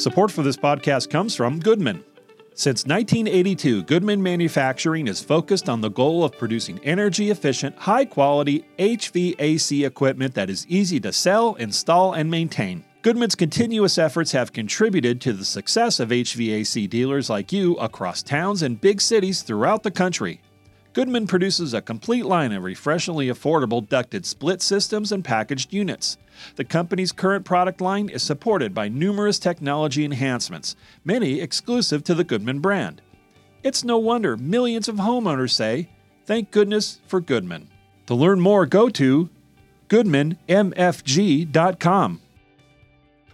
Support for this podcast comes from Goodman. Since 1982, Goodman Manufacturing is focused on the goal of producing energy efficient, high quality HVAC equipment that is easy to sell, install, and maintain. Goodman's continuous efforts have contributed to the success of HVAC dealers like you across towns and big cities throughout the country. Goodman produces a complete line of refreshingly affordable ducted split systems and packaged units. The company's current product line is supported by numerous technology enhancements, many exclusive to the Goodman brand. It's no wonder millions of homeowners say, Thank goodness for Goodman. To learn more, go to goodmanmfg.com.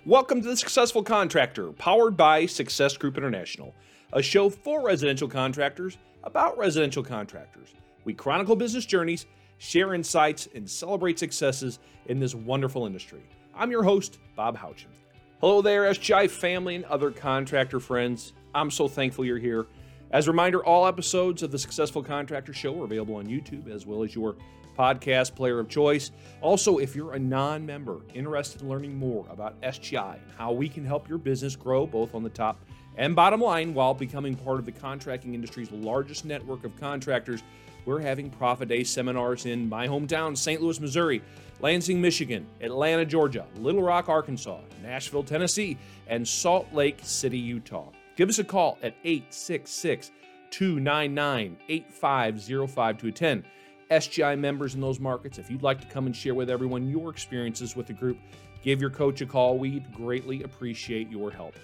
Welcome to The Successful Contractor, powered by Success Group International, a show for residential contractors about residential contractors. We chronicle business journeys, share insights, and celebrate successes in this wonderful industry. I'm your host, Bob Houchin. Hello there, SGI family and other contractor friends. I'm so thankful you're here. As a reminder, all episodes of the Successful Contractor Show are available on YouTube as well as your podcast player of choice. Also, if you're a non member interested in learning more about SGI and how we can help your business grow both on the top and bottom line, while becoming part of the contracting industry's largest network of contractors, we're having Profit Day seminars in my hometown, St. Louis, Missouri, Lansing, Michigan, Atlanta, Georgia, Little Rock, Arkansas, Nashville, Tennessee, and Salt Lake City, Utah. Give us a call at 866 299 8505 to attend. SGI members in those markets, if you'd like to come and share with everyone your experiences with the group, give your coach a call. We'd greatly appreciate your help.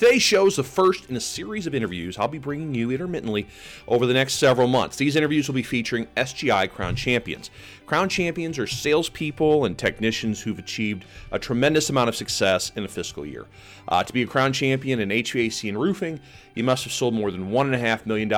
Today's show is the first in a series of interviews I'll be bringing you intermittently over the next several months. These interviews will be featuring SGI Crown Champions. Crown Champions are salespeople and technicians who've achieved a tremendous amount of success in a fiscal year. Uh, to be a Crown Champion in HVAC and roofing, you must have sold more than $1.5 million.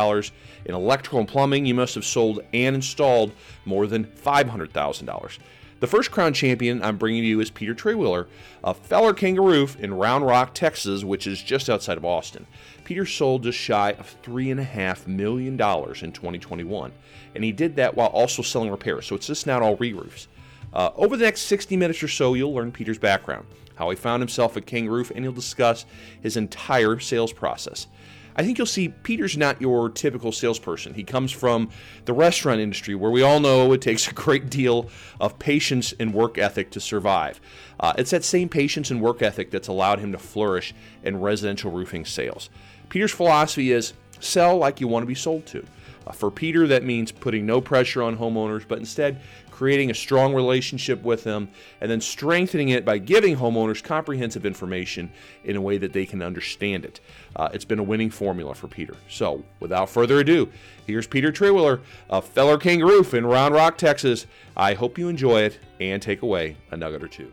In electrical and plumbing, you must have sold and installed more than $500,000. The first crown champion I'm bringing you is Peter Trierweiler, a Feller KangaRoof in Round Rock, Texas, which is just outside of Austin. Peter sold just shy of $3.5 million in 2021, and he did that while also selling repairs, so it's just not all re roofs. Uh, over the next 60 minutes or so, you'll learn Peter's background, how he found himself at KangaRoof, and he'll discuss his entire sales process. I think you'll see Peter's not your typical salesperson. He comes from the restaurant industry where we all know it takes a great deal of patience and work ethic to survive. Uh, it's that same patience and work ethic that's allowed him to flourish in residential roofing sales. Peter's philosophy is sell like you want to be sold to. Uh, for Peter, that means putting no pressure on homeowners, but instead creating a strong relationship with them and then strengthening it by giving homeowners comprehensive information in a way that they can understand it. Uh, it's been a winning formula for Peter. So, without further ado, here's Peter Trierweiler, a Feller KangaRoof in Round Rock, Texas. I hope you enjoy it and take away a nugget or two.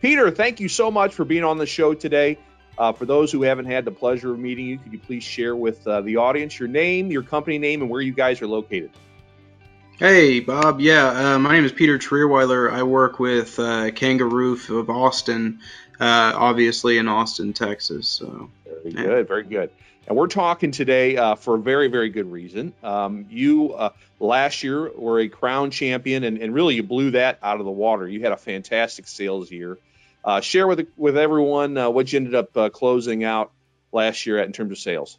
Peter, thank you so much for being on the show today. Uh, for those who haven't had the pleasure of meeting you, could you please share with uh, the audience your name, your company name, and where you guys are located? Hey, Bob. Yeah, uh, my name is Peter Trierweiler. I work with uh, KangaRoof of Austin, uh, obviously in Austin, Texas. So very yeah. good, very good. And we're talking today uh, for a very, very good reason. Um, you uh, last year were a crown champion, and, and, really you blew that out of the water. You had a fantastic sales year. Uh, share with with everyone uh, what you ended up uh, closing out last year at in terms of sales.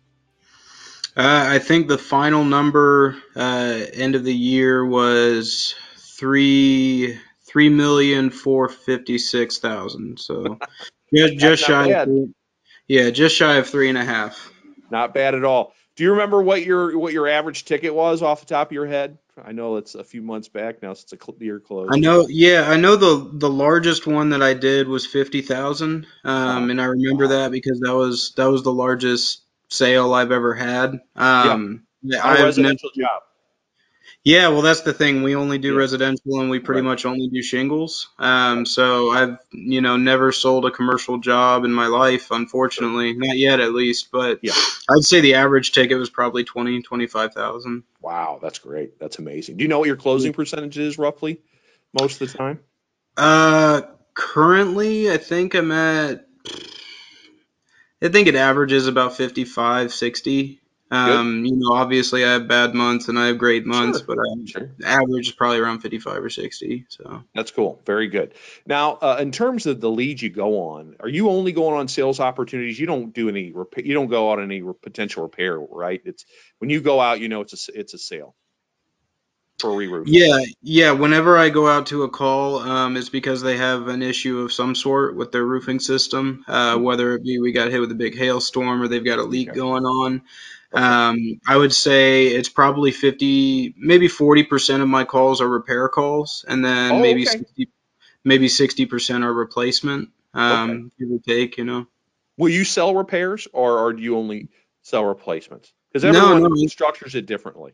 Uh, I think the final number uh, end of the year was three three million four fifty six thousand. So just, just shy. Of three, yeah, just shy of three and a half. Not bad at all. Do you remember what your what your average ticket was off the top of your head? I know it's a few months back now since a year closed. I know, yeah, I know the the largest one that I did was fifty thousand, um, and I remember wow. that because that was that was the largest sale I've ever had. Um, yeah, residential never, job. Yeah, well, that's the thing. We only do yeah. residential, and we pretty right. much only do shingles. Um, so I've, you know, never sold a commercial job in my life, unfortunately, not yet at least. But yeah. I'd say the average ticket was probably twenty, twenty-five thousand. Wow, that's great. That's amazing. Do you know what your closing percentage is roughly, most of the time? Uh, currently, I think I'm at. I think it averages about 55, 60. Um, you know, obviously I have bad months and I have great months, Sure. but I, Sure. average is probably around 55 or 60. So That's cool. Very good. Now, uh, in terms of the leads you go on, are you only going on sales opportunities? You don't do any repair. You don't go out on any re- potential repair, right? It's when you go out, you know it's a it's a sale for re-roof. yeah, yeah. Whenever I go out to a call, um, it's because they have an issue of some sort with their roofing system, uh, whether it be we got hit with a big hailstorm or they've got a leak Okay. going on. Okay. Um, I would say it's probably 50, maybe 40% of my calls are repair calls, and then Oh, maybe okay. 60, maybe 60% are replacement, um, give or take, you know. Will you sell repairs, or, or do you only sell replacements? Because No, everyone no. structures it differently.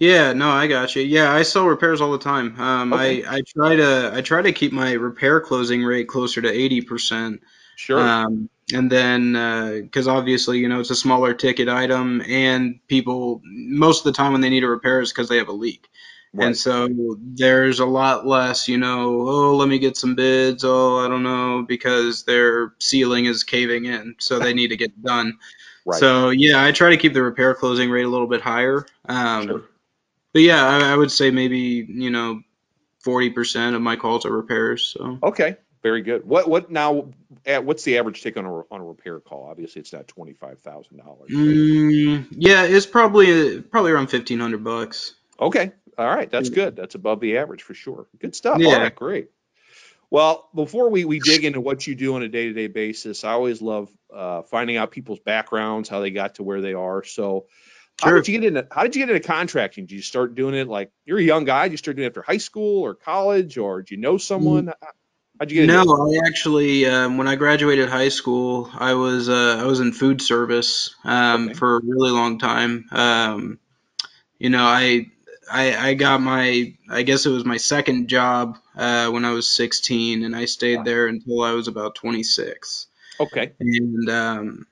Yeah, no, I got you. Yeah, I sell repairs all the time. Um, Okay. I, I try to I try to keep my repair closing rate closer to 80%. Sure. Um, and then, because obviously, you know, it's a smaller ticket item, and people most of the time when they need a repair is because they have a leak. right. And so there's a lot less, you know, oh, let me get some bids. Oh, I don't know, because their ceiling is caving in, so they need to get done. right. So yeah, I try to keep the repair closing rate a little bit higher. Um, sure. But yeah, I, I would say maybe you know, forty percent of my calls are repairs. So Okay. Very good. What what now? At, what's the average take on a on a repair call? Obviously, it's not twenty five thousand dollars. mm, yeah, it's probably probably around fifteen hundred bucks. Okay. All right. That's good. That's above the average for sure. Good stuff. Yeah. right. Great. Well, before we, we dig into what you do on a day to day basis, I always love uh, finding out people's backgrounds, how they got to where they are. So, how did you get into how did you get into contracting? Did you start doing it like you're a young guy? Did you start doing it after high school or college, or did you know someone? How'd you get No, into it? I actually um, when I graduated high school, I was uh, I was in food service um, Okay. for a really long time. Um, you know, I, I I got my I guess it was my second job uh, when I was 16, and I stayed there until I was about 26. Okay. and um,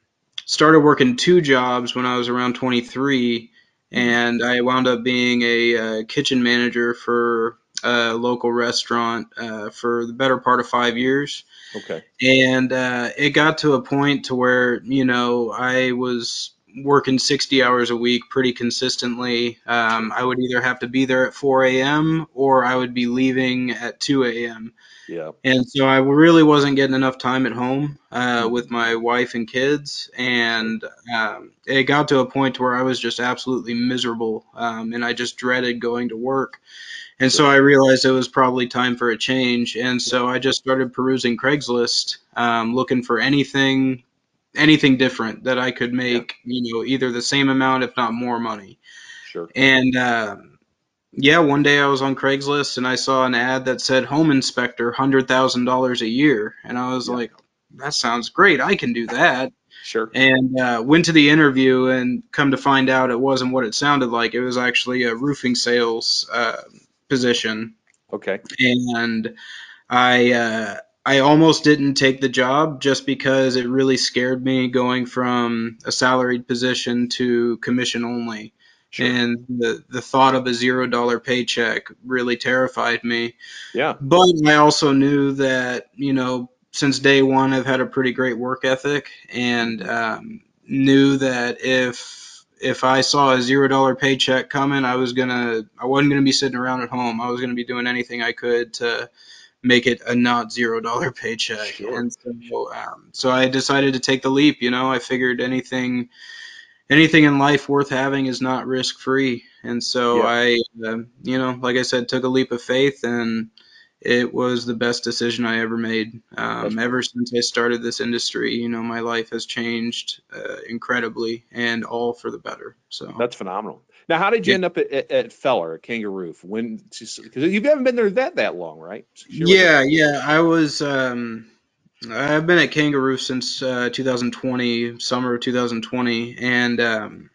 started working two jobs when I was around 23, and I wound up being a uh, kitchen manager for a local restaurant uh, for the better part of five years. Okay. And uh, it got to a point to where you know I was working 60 hours a week pretty consistently. Um, I would either have to be there at 4 a.m. or I would be leaving at 2 a.m. Yeah. And so I really wasn't getting enough time at home uh, with my wife and kids, and um, it got to a point where I was just absolutely miserable, um, and I just dreaded going to work. And so I realized it was probably time for a change, and so I just started perusing Craigslist, um, looking for anything, anything different that I could make, you know, either the same amount, if not more money. Sure. And um, yeah, one day I was on Craigslist and I saw an ad that said home inspector, hundred thousand dollars a year, and I was Yeah. like, that sounds great. I can do that. Sure. And uh, went to the interview and come to find out it wasn't what it sounded like. It was actually a roofing sales uh, position, Okay. and I uh, I almost didn't take the job just because it really scared me going from a salaried position to commission only Sure. and the the thought of a zero dollar paycheck really terrified me. Yeah. But I also knew that you know since day one I've had a pretty great work ethic and um, knew that if if I saw a zero dollar paycheck coming, I was gonna I wasn't gonna be sitting around at home. I was gonna be doing anything I could to make it a not zero dollar paycheck. Sure. And so um, so I decided to take the leap. You know, I figured anything anything in life worth having is not risk free. And so Yeah. I, uh, you know, like I said, took a leap of faith, and it was the best decision I ever made. Um, ever since I started this industry, you know, my life has changed uh, incredibly, and all for the better. So That's phenomenal. Now, how did you Yeah. end up at, at, at Feller, at KangaRoof? When because you haven't been there that that long, right? Yeah, yeah, I was. Um, I've been at KangaRoof since uh, 2020, summer of 2020, and um,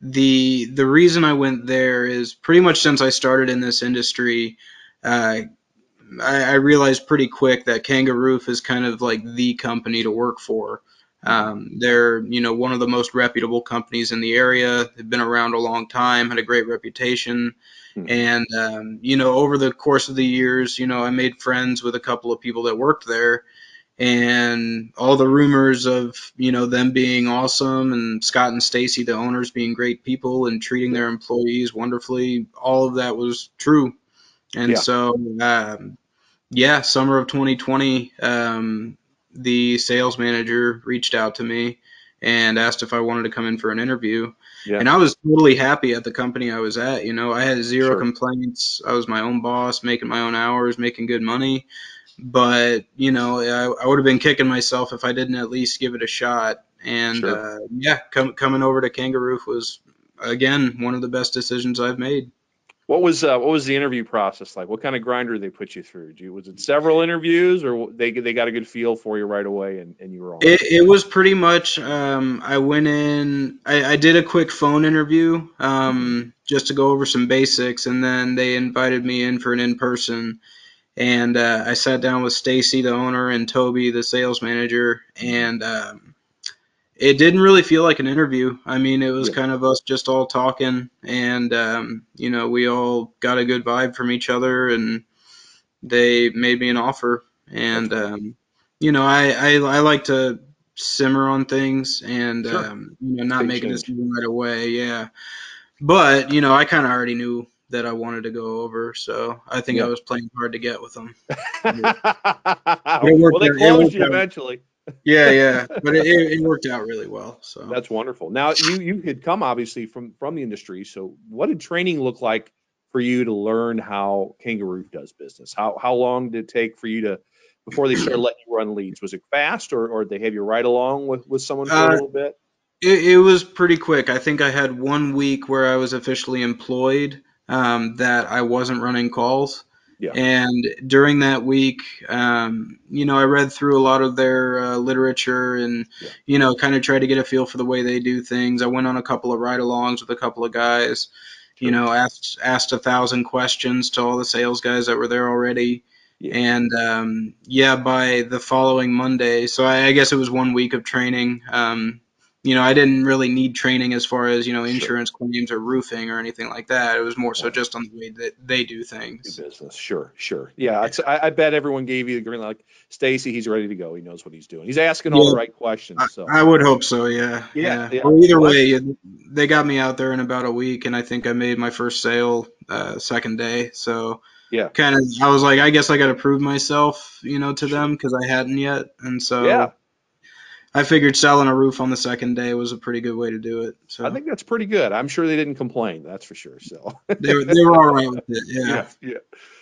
the the reason I went there is pretty much since I started in this industry, uh, I, I realized pretty quick that KangaRoof is kind of like the company to work for. Um, they're you know one of the most reputable companies in the area. They've been around a long time, had a great reputation, Hmm. and um, you know over the course of the years, you know I made friends with a couple of people that worked there, and all the rumors of you know them being awesome and Scott and Stacy the owners being great people and treating their employees wonderfully all of that was true and Yeah. so um, yeah summer of 2020 um, the sales manager reached out to me and asked if I wanted to come in for an interview Yeah. and I was totally happy at the company I was at you know I had zero Sure. complaints I was my own boss making my own hours making good money but you know I, I would have been kicking myself if I didn't at least give it a shot. And Sure. uh, yeah, com- coming over to KangaRoof was again one of the best decisions I've made. What was uh, what was the interview process like? What kind of grinder did they put you through? You, was it several interviews, or they they got a good feel for you right away, and, and you were on? It, it was pretty much. Um, I went in. I, I did a quick phone interview um, just to go over some basics, and then they invited me in for an in person. And uh, I sat down with Stacy, the owner, and Toby, the sales manager, and um, it didn't really feel like an interview. I mean, it was Yeah. kind of us just all talking, and um, you know, we all got a good vibe from each other, and they made me an offer. And um, you know, I, I I like to simmer on things and Sure. um, you know not Big make a decision right away. Yeah, but you know, I kind of already knew that I wanted to go over, so I think Yeah. I was playing hard to get with them. well, they closed you out. eventually. Yeah, yeah, but it, it, worked out really well. So That's wonderful. Now you you had come obviously from from the industry. So what did training look like for you to learn how KangaRoof does business? How how long did it take for you to before they started letting you run leads? Was it fast, or or did they have you right along with with someone for a Uh, little bit? It, it was pretty quick. I think I had one week where I was officially employed um, that I wasn't running calls. Yeah. And during that week, um, you know, I read through a lot of their uh, literature and, Yeah. you know, kind of tried to get a feel for the way they do things. I went on a couple of ride-alongs with a couple of guys. You know, asked asked a thousand questions to all the sales guys that were there already. Yeah. And um, yeah, by the following Monday, so I, I guess it was one week of training. Um, you know, I didn't really need training as far as you know Sure. insurance claims or roofing or anything like that. It was more so just on the way that they do Do things. business, sure, sure. Yeah, it's, I, I bet everyone gave you the green light. Like Stacy, he's ready to go. He knows what he's doing. He's asking all Yeah. the right questions. I, So I would hope so. Yeah. Yeah, yeah. Well, either way, they got me out there in about a week, and I think I made my first sale uh, second day. So Yeah. kind of, I was like, I guess I got to prove myself, you know, to Sure. them because I hadn't yet, and so yeah, I figured selling a roof on the second day was a pretty good way to do it. So I think that's pretty good. I'm sure they didn't complain. That's for sure. So they were they were all right with it. Yeah. yeah, yeah.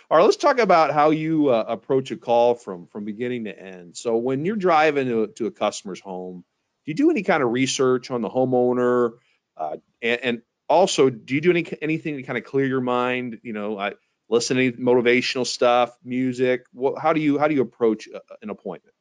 All right, let's talk about how you uh, approach a call from from beginning to end. So when you're driving to, to a customer's home, do you do any kind of research on the homeowner? Uh, and, and also, do you do any anything to kind of clear your mind? You know, I listen to any motivational stuff, music. What, how do you how do you approach a, an appointment?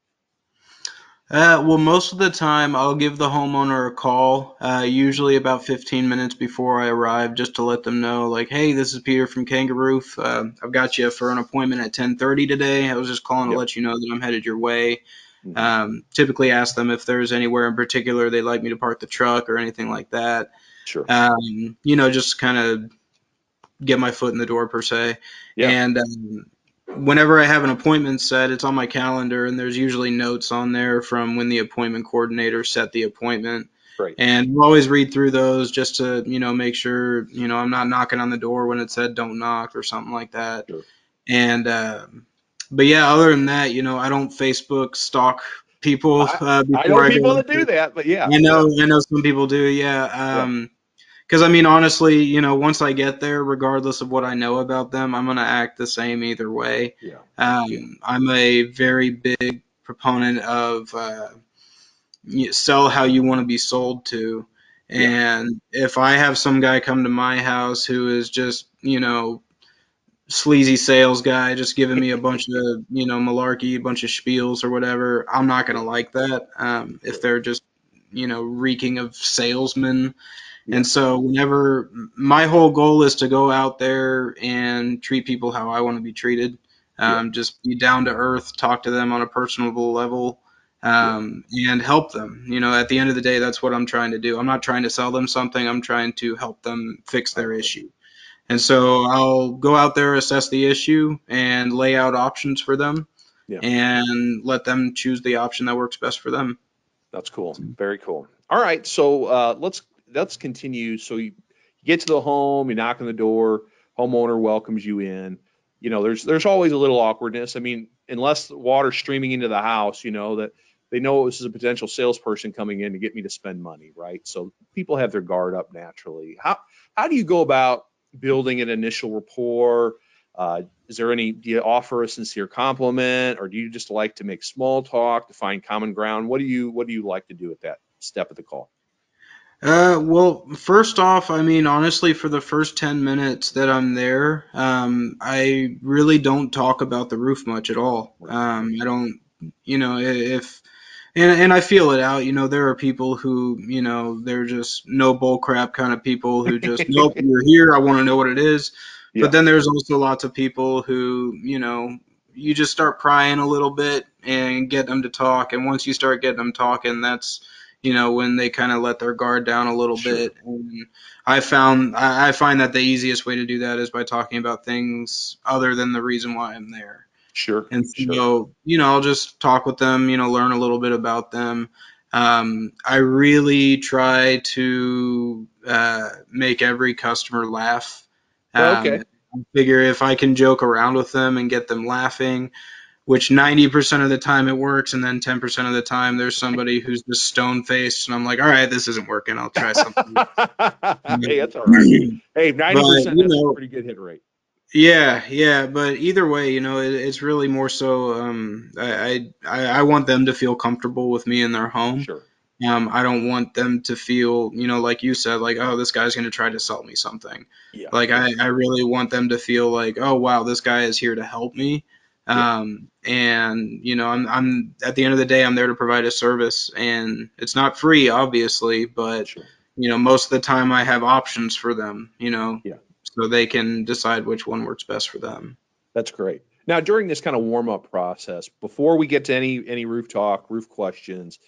Uh, well, most of the time, I'll give the homeowner a call, uh, usually about 15 minutes before I arrive, just to let them know, like, hey, this is Peter from KangaRoof. Uh, I've got you for an appointment at 10:30 today. I was just calling Yep. to let you know that I'm headed your way. Mhm. Um, typically, ask them if there's anywhere in particular they'd like me to park the truck or anything like that. Sure. Um, you know, just kind of get my foot in the door per se. Yeah. And um, whenever I have an appointment set, it's on my calendar, and there's usually notes on there from when the appointment coordinator set the appointment. Great. And we'll always read through those just to, you know, make sure, you know, I'm not knocking on the door when it said don't knock or something like that. Sure. And, um, but yeah, other than that, you know, I don't Facebook stalk people uh, before I know I people that do that, but yeah. I know, I know some people do, yeah. Um, because I mean, honestly, you know, once I get there, regardless of what I know about them, I'm gonna act the same either way. Yeah. Um, Yeah. I'm a very big proponent of uh, sell how you want to be sold to. Yeah. And if I have some guy come to my house who is just, you know, sleazy sales guy, just giving me a bunch of, you know, malarkey, a bunch of spiels or whatever, I'm not gonna like that. Um, if they're just, you know, reeking of salesmen. Yeah. And so whenever my whole goal is to go out there and treat people how I want to be treated, um, just be down to earth, talk to them on a personable level, um, and help them. You know, at the end of the day, that's what I'm trying to do. I'm not trying to sell them something. I'm trying to help them fix their issue. And so I'll go out there, assess the issue, and lay out options for them. yeah. and let them choose the option that works best for them. That's cool. Very cool. All right, so uh, let's let's continue. So you, you get to the home, you knock on the door, homeowner welcomes you in. You know, there's there's always a little awkwardness. I mean, unless water's streaming into the house, you know that they know this is a potential salesperson coming in to get me to spend money, right? So people have their guard up naturally. How how do you go about building an initial rapport? Uh, is there any, do you offer a sincere compliment or do you just like to make small talk to find common ground? What do you, what do you like to do at that step of the call? Uh, well, first off, I mean, honestly, for the first 10 minutes that I'm there, um, I really don't talk about the roof much at all. Um, I don't, you know, if, and, and I feel it out, you know, there are people who, you know, they're just no bull crap kind of people who just, nope, you're here. I want to know what it is. Yeah. But then there's also lots of people who, you know, you just start prying a little bit and get them to talk. And once you start getting them talking, that's, you know, when they kind of let their guard down a little sure. bit. And I found, I find that the easiest way to do that is by talking about things other than the reason why I'm there. Sure. And so, sure. you know, I'll just talk with them, you know, learn a little bit about them. Um, I really try to uh, make every customer laugh um, okay. I figure if I can joke around with them and get them laughing, which 90% of the time it works, and then 10% of the time there's somebody who's just stone faced, and I'm like, all right, this isn't working. I'll try something. hey, that's all right. Hey, 90% but, that's know, a pretty good hit rate. Yeah, yeah, but either way, you know, it, it's really more so. Um, I, I I want them to feel comfortable with me in their home. Sure. Um, I don't want them to feel, you know, like you said, like, oh, this guy's going to try to sell me something. Yeah. Like, I, I really want them to feel like, oh, wow, this guy is here to help me. Yeah. Um, and you know, I'm, I'm at the end of the day, I'm there to provide a service, and it's not free, obviously, but sure. you know, most of the time I have options for them. You know, yeah. so they can decide which one works best for them. That's great. Now, during this kind of warm up process, before we get to any any roof talk, roof questions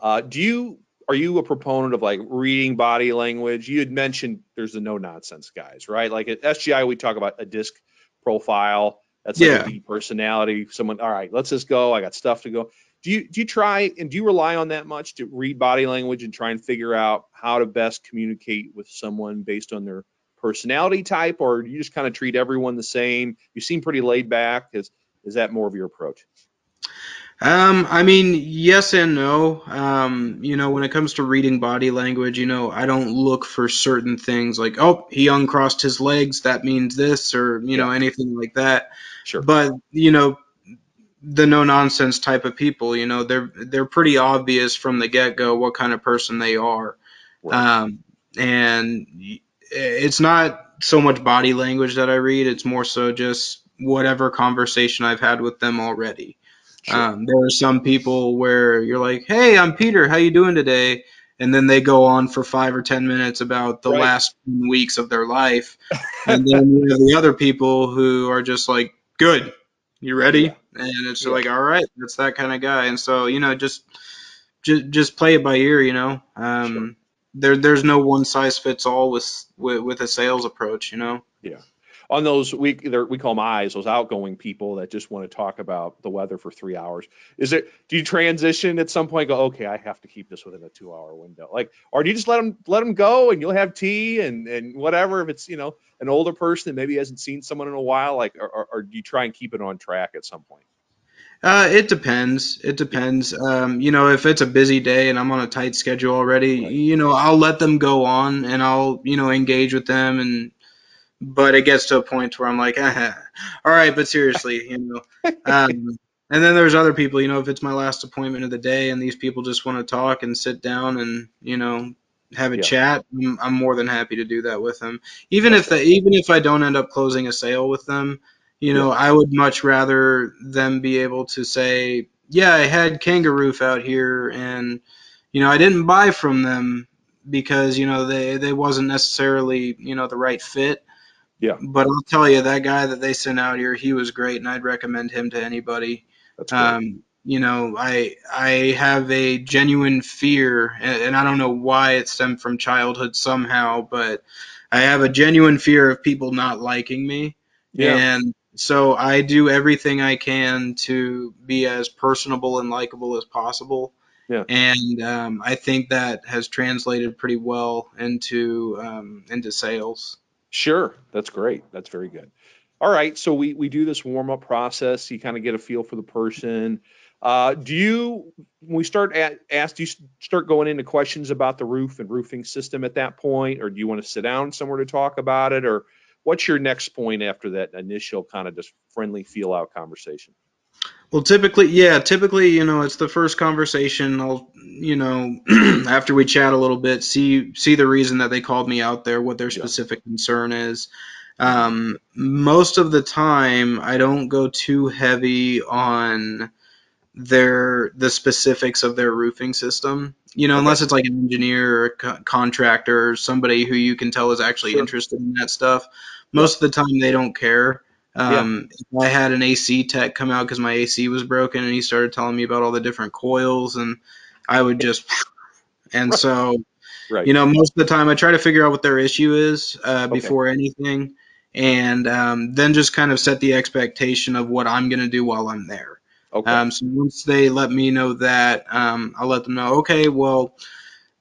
uh, do you are you a proponent of like reading body language? You had mentioned there's the no nonsense guys, right? Like at SGI, we talk about a DISC profile. That's like yeah. a personality. Someone, all right, let's just go. I got stuff to go. Do you do you try and do you rely on that much to read body language and try and figure out how to best communicate with someone based on their personality type, or do you just kind of treat everyone the same? You seem pretty laid back. Is is that more of your approach? Um, I mean, yes and no. Um, you know, when it comes to reading body language, you know, I don't look for certain things like, oh, he uncrossed his legs, that means this, or you yeah. know, anything like that. Sure. But you know, the no nonsense type of people, you know, they're they're pretty obvious from the get go what kind of person they are. Right. Um, and it's not so much body language that I read; it's more so just whatever conversation I've had with them already. Sure. Um, there are some people where you're like, "Hey, I'm Peter. How you doing today?" And then they go on for five or ten minutes about the right. last weeks of their life, and then you have the other people who are just like, "Good, you ready?" Yeah. And it's yeah. like, "All right, that's that kind of guy." And so you know, just just just play it by ear. You know, um, sure. there there's no one size fits all with, with with a sales approach. You know. Yeah on those we we call them eyes, those outgoing people that just want to talk about the weather for three hours. Is it? Do you transition at some point? Go okay, I have to keep this within a two hour window, like, or do you just let them let them go and you'll have tea and and whatever if it's you know an older person that maybe hasn't seen someone in a while, like, or, or, or do you try and keep it on track at some point? Uh, it depends. It depends. Um, you know, if it's a busy day and I'm on a tight schedule already, right. you know, I'll let them go on and I'll, you know, engage with them and but it gets to a point where I'm like, eh, all right, but seriously, you know. Um, and then there's other people, you know, if it's my last appointment of the day and these people just want to talk and sit down and you know have a yeah. chat, I'm, I'm, more than happy to do that with them. Even if the, even if I don't end up closing a sale with them, you know, yeah. I would much rather them be able to say, yeah, I had Kangaroof out here and you know I didn't buy from them because you know they they wasn't necessarily you know the right fit yeah. But I'll tell you, that guy that they sent out here, he was great, and I'd recommend him to anybody. That's great. Um, you know, I I have a genuine fear, and, and I don't know why it stemmed from childhood somehow, but I have a genuine fear of people not liking me. Yeah. And so I do everything I can to be as personable and likable as possible. Yeah. And um, I think that has translated pretty well into um, into sales. Sure, that's great. That's very good. All right, so we we do this warm up process. You kind of get a feel for the person. Uh, do you when we start at ask do you start going into questions about the roof and roofing system at that point, or do you want to sit down somewhere to talk about it, or what's your next point after that initial kind of just friendly feel out conversation? Well, typically, yeah, typically, you know, it's the first conversation. I'll, you know, after we chat a little bit, see see the reason that they called me out there, what their specific yeah. concern is. Um, most of the time, I don't go too heavy on their the specifics of their roofing system. You know, okay. unless it's like an engineer or a co- contractor or somebody who you can tell is actually sure. interested in that stuff. Most of the time, they don't care. Um, yeah. I had an AC tech come out because my AC was broken, and he started telling me about all the different coils, and I would just, and so, right. you know, most of the time I try to figure out what their issue is uh, before okay. anything, and um, then just kind of set the expectation of what I'm going to do while I'm there. Okay. Um, so once they let me know that, um, I'll let them know. Okay, well,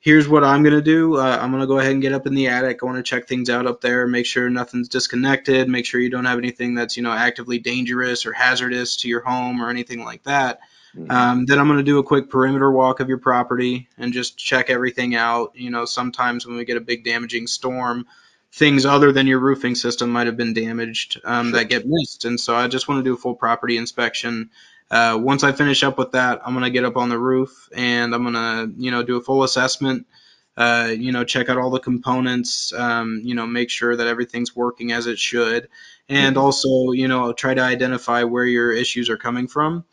here's what I'm gonna do. Uh, I'm gonna go ahead and get up in the attic. I want to check things out up there, make sure nothing's disconnected, make sure you don't have anything that's you know actively dangerous or hazardous to your home or anything like that. Mm-hmm. Um, then I'm gonna do a quick perimeter walk of your property and just check everything out. You know, sometimes when we get a big damaging storm, things other than your roofing system might have been damaged um, sure. that get missed, and so I just want to do a full property inspection uh, once I finish up with that, I'm gonna get up on the roof and I'm gonna, you know, do a full assessment. Uh, you know, check out all the components. Um, you know, make sure that everything's working as it should, and mm-hmm. also, you know, try to identify where your issues are coming from.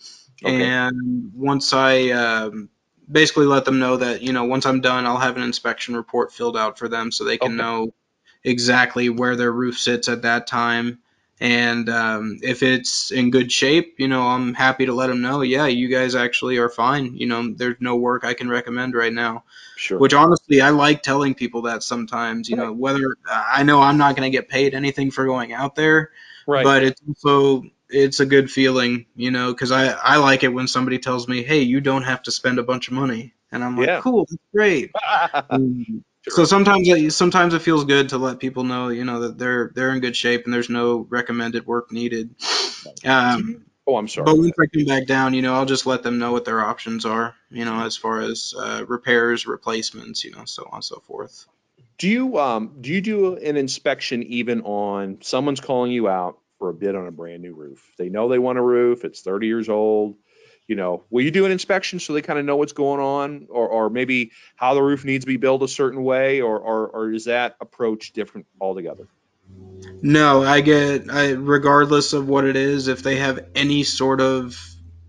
Okay. And once I um, basically let them know that, you know, once I'm done, I'll have an inspection report filled out for them so they can okay. know exactly where their roof sits at that time and um, if it's in good shape, you know, I'm happy to let them know, yeah, you guys actually are fine. You know, there's no work I can recommend right now. Sure. Which honestly, I like telling people that sometimes, you know, whether I know I'm not going to get paid anything for going out there, right. but it's also it's a good feeling, you know, because I I like it when somebody tells me, hey, you don't have to spend a bunch of money, and I'm like, yeah. cool, that's great. um. So sometimes it, sometimes it feels good to let people know, you know, that they're they're in good shape and there's no recommended work needed. Um, oh, I'm sorry. But once I come back down, you know, I'll just let them know what their options are, you know, as far as uh, repairs, replacements, you know, so on and so forth. Do you um do you do an inspection even on someone's calling you out for a bid on a brand new roof? They know they want a roof. It's 30 years old you know, will you do an inspection so they kind of know what's going on, or, or maybe how the roof needs to be built a certain way, or, or, or is that approach different altogether? No, I get, I, regardless of what it is, if they have any sort of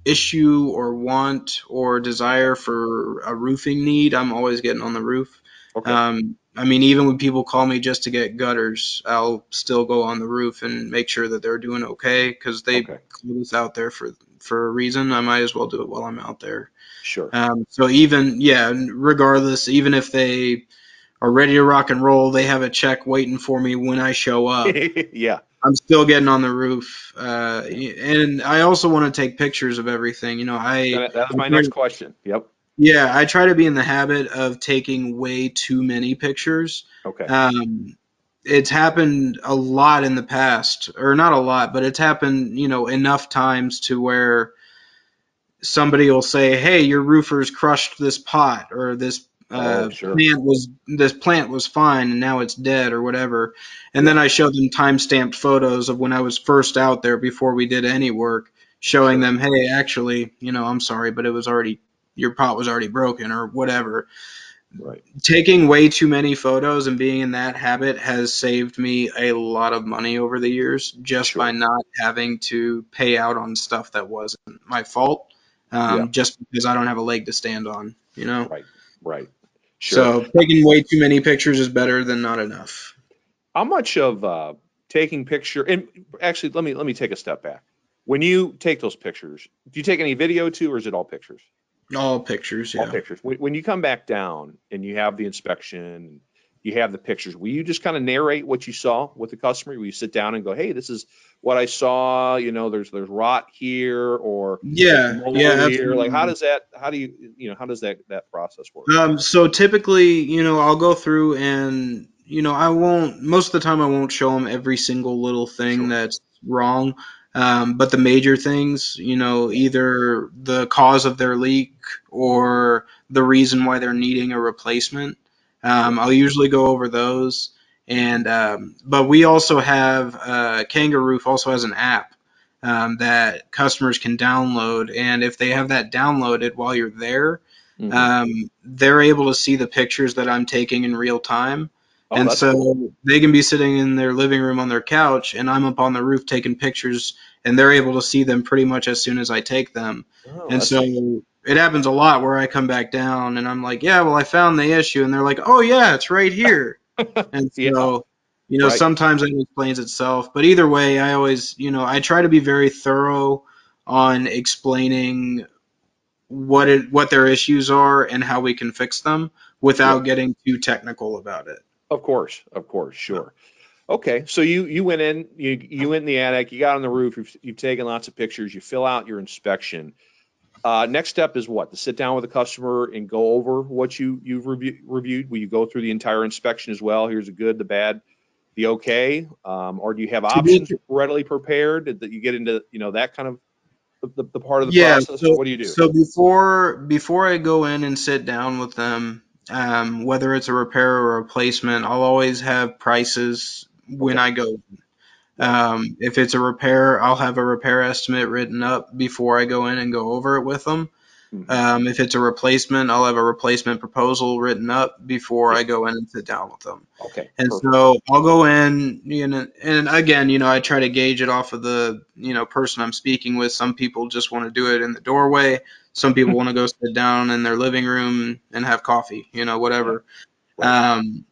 issue or want or desire for a roofing need, I'm always getting on the roof. Okay. Um, I mean, even when people call me just to get gutters, I'll still go on the roof and make sure that they're doing okay because they okay. called us out there for for a reason. I might as well do it while I'm out there. Sure. Um, so even yeah, regardless, even if they are ready to rock and roll, they have a check waiting for me when I show up. yeah. I'm still getting on the roof, uh, and I also want to take pictures of everything. You know, I that, that was my next question. Yep. Yeah, I try to be in the habit of taking way too many pictures. Okay. Um, it's happened a lot in the past, or not a lot, but it's happened, you know, enough times to where somebody will say, "Hey, your roofer's crushed this pot, or this uh, oh, sure. plant was this plant was fine, and now it's dead, or whatever." And yeah. then I show them time-stamped photos of when I was first out there before we did any work, showing them, "Hey, actually, you know, I'm sorry, but it was already your pot was already broken, or whatever." Right. Taking way too many photos and being in that habit has saved me a lot of money over the years just sure. by not having to pay out on stuff that wasn't my fault. Um, yeah. Just because I don't have a leg to stand on, you know. Right. Right. Sure. So taking way too many pictures is better than not enough. How much of uh, taking picture and actually let me let me take a step back. When you take those pictures, do you take any video too, or is it all pictures? All pictures, yeah. All pictures. When, when you come back down and you have the inspection, you have the pictures. Will you just kind of narrate what you saw with the customer? Will you sit down and go, "Hey, this is what I saw, you know, there's there's rot here or Yeah, yeah, here. Like how does that how do you you know how does that that process work? Um, so typically, you know, I'll go through and, you know, I won't, most of the time I won't show them every single little thing Sure. that's wrong. Um, but the major things, you know, either the cause of their leak or the reason why they're needing a replacement, um, I'll usually go over those. And, um, but we also have, uh, KangaRoof also has an app, um, that customers can download. And if they have that downloaded while you're there, Mhm. um, they're able to see the pictures that I'm taking in real time. Oh, And so cool. they can be sitting in their living room on their couch, and I'm up on the roof taking pictures, and they're able to see them pretty much as soon as I take them. Oh, And so it happens a lot where I come back down and I'm like, yeah, well, I found the issue. And they're like, oh, yeah, it's right here. And Yeah. so, you know, Right. sometimes it explains itself. But either way, I always, you know, I try to be very thorough on explaining what it what their issues are and how we can fix them without getting too technical about it. Of course, of course, sure. Okay, so you you went in, you you went in the attic, you got on the roof, you've, you've taken lots of pictures, you fill out your inspection. Uh, next step is what? To sit down with the customer and go over what you you've review, reviewed. Will you go through the entire inspection as well? Here's the good, the bad, the okay, um, or do you have options readily prepared that you get into you know that kind of the, the, part of the yeah. process? So, what do you do? so before before I go in and sit down with them, um, whether it's a repair or a replacement, I'll always have prices when Okay. I go. Um, if it's a repair, I'll have a repair estimate written up before I go in and go over it with them. Mhm. Um, if it's a replacement, I'll have a replacement proposal written up before I go in and sit down with them. okay, And perfect. so I'll go in, you know, and again, you know, I try to gauge it off of the, you know, person I'm speaking with. Some people just want to do it in the doorway. Some people want to go sit down in their living room and have coffee, you know, whatever. Um,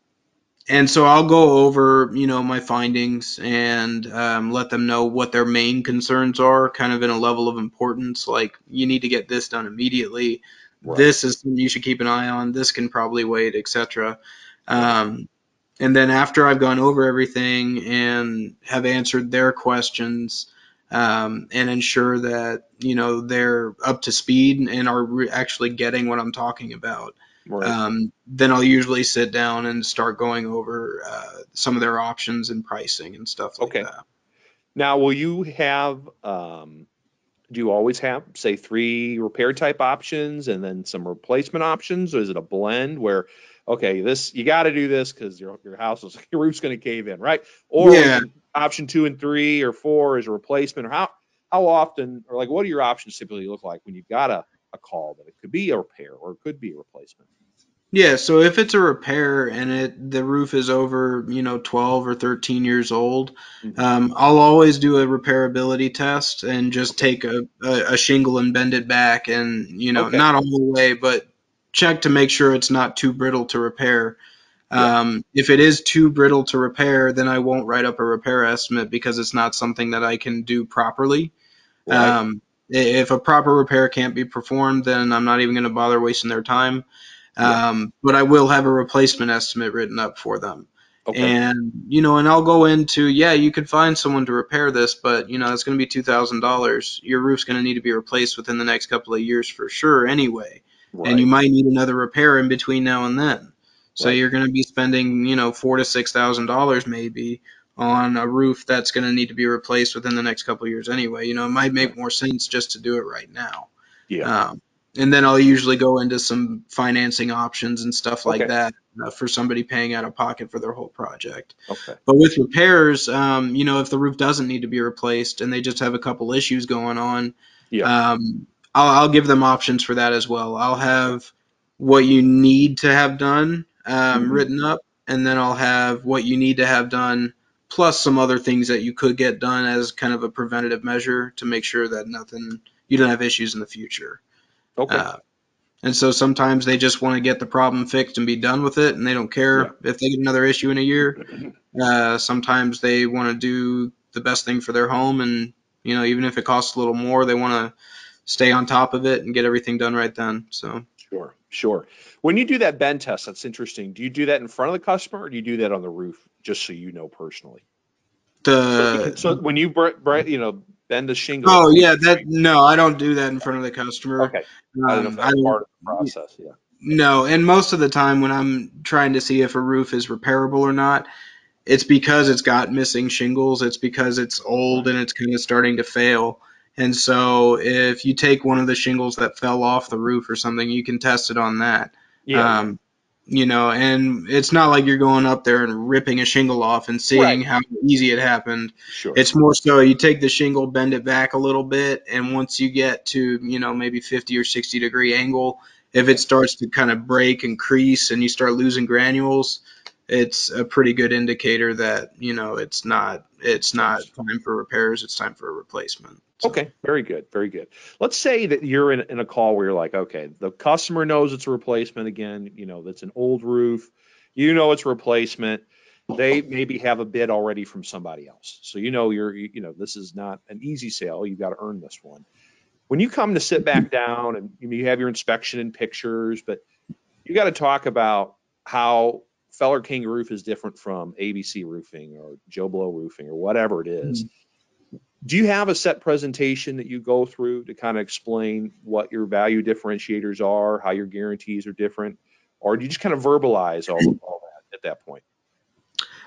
and so I'll go over, you know, my findings and um, let them know what their main concerns are, kind of in a level of importance. Like, you need to get this done immediately. Right. This is something you should keep an eye on. This can probably wait, etc. Um, and then after I've gone over everything and have answered their questions um, and ensure that you know they're up to speed and are re- actually getting what I'm talking about, Right. um, then I'll usually sit down and start going over uh, some of their options and pricing and stuff like Okay. that. Now, will you have, um, do you always have, say, three repair type options and then some replacement options? Or is it a blend where, okay, this, you got to do this because your, your house is, your roof's going to cave in, right? Or Yeah. Option two and three or four is a replacement or how, how often, or like, what do your options typically look like when you've got a, a call that it could be a repair or it could be a replacement? Yeah, so if it's a repair and it the roof is over, you know, 12 or 13 years old, Mhm. um, I'll always do a repairability test and just take a, a, a shingle and bend it back and, you know, Okay. not all the way, but check to make sure it's not too brittle to repair. Yeah. Um, if it is too brittle to repair, then I won't write up a repair estimate because it's not something that I can do properly. Right. Um, if a proper repair can't be performed, then I'm not even going to bother wasting their time. Yeah. Um, but I will have a replacement estimate written up for them. Okay. And, you know, and I'll go into, yeah, you could find someone to repair this, but, you know, it's going to be $2,000. Your roof's going to need to be replaced within the next couple of years for sure anyway. And you might need another repair in between now and then. So Right. you're going to be spending, you know, four to six thousand dollars maybe on a roof that's going to need to be replaced within the next couple of years anyway. You know, it might make more sense just to do it right now. Yeah. Um, and then I'll usually go into some financing options and stuff like Okay. that uh, for somebody paying out of pocket for their whole project. Okay. But with repairs, um, you know, if the roof doesn't need to be replaced and they just have a couple issues going on, Yeah. um, I'll, I'll give them options for that as well. I'll have what you need to have done um, Mhm. written up, and then I'll have what you need to have done, plus some other things that you could get done as kind of a preventative measure to make sure that nothing, you don't have issues in the future. Okay. Uh, and so sometimes they just want to get the problem fixed and be done with it, and they don't care if they get another issue in a year. Uh, sometimes they want to do the best thing for their home, and you know, even if it costs a little more, they want to stay on top of it and get everything done right then. So Sure, sure. When you do that bend test, that's interesting. Do you do that in front of the customer or do you do that on the roof just so you know personally? The So, so when you br- br- you know bend the shingle. oh yeah, that no, I don't do that in front of the customer. Okay. I don't know if Um, that's part of the process. Yeah. No, and most of the time when I'm trying to see if a roof is repairable or not, it's because it's got missing shingles. It's because it's old and it's kind of starting to fail. And so if you take one of the shingles that fell off the roof or something, you can test it on that. Yeah. Um, you know, and it's not like you're going up there and ripping a shingle off and seeing Right. how easy it happened. sure. It's more so you take the shingle, bend it back a little bit, and once you get to, you know, maybe 50 or 60 degree angle, if it starts to kind of break and crease and you start losing granules, it's a pretty good indicator that, you know, it's not it's not time for repairs, it's time for a replacement. So- Okay, very good, very good. Let's say that you're in, in a call where you're like, okay, the customer knows it's a replacement again, you know, that's an old roof, you know it's a replacement. They maybe have a bid already from somebody else. So you know you're, you you know, this is not an easy sale. You've got to earn this one. When you come to sit back mm-hmm. down and you, you have your inspection and pictures, but you got to talk about how Feller KangaRoof is different from ABC Roofing or Joe Blow Roofing or whatever it is mm-hmm. Do you have a set presentation that you go through to kind of explain what your value differentiators are, how your guarantees are different, or do you just kind of verbalize all, all that at that point?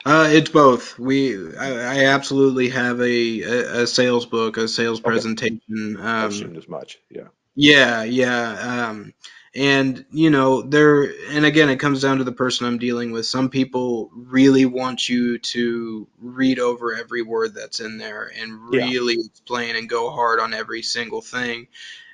Uh, it's both. We, I, I absolutely have a, a, a sales book, a sales Okay. presentation. I Um, assumed as much. Yeah. Yeah, yeah. Um, and you know, there and again it comes down to the person I'm dealing with. Some people really want you to read over every word that's in there and Yeah. really explain and go hard on every single thing.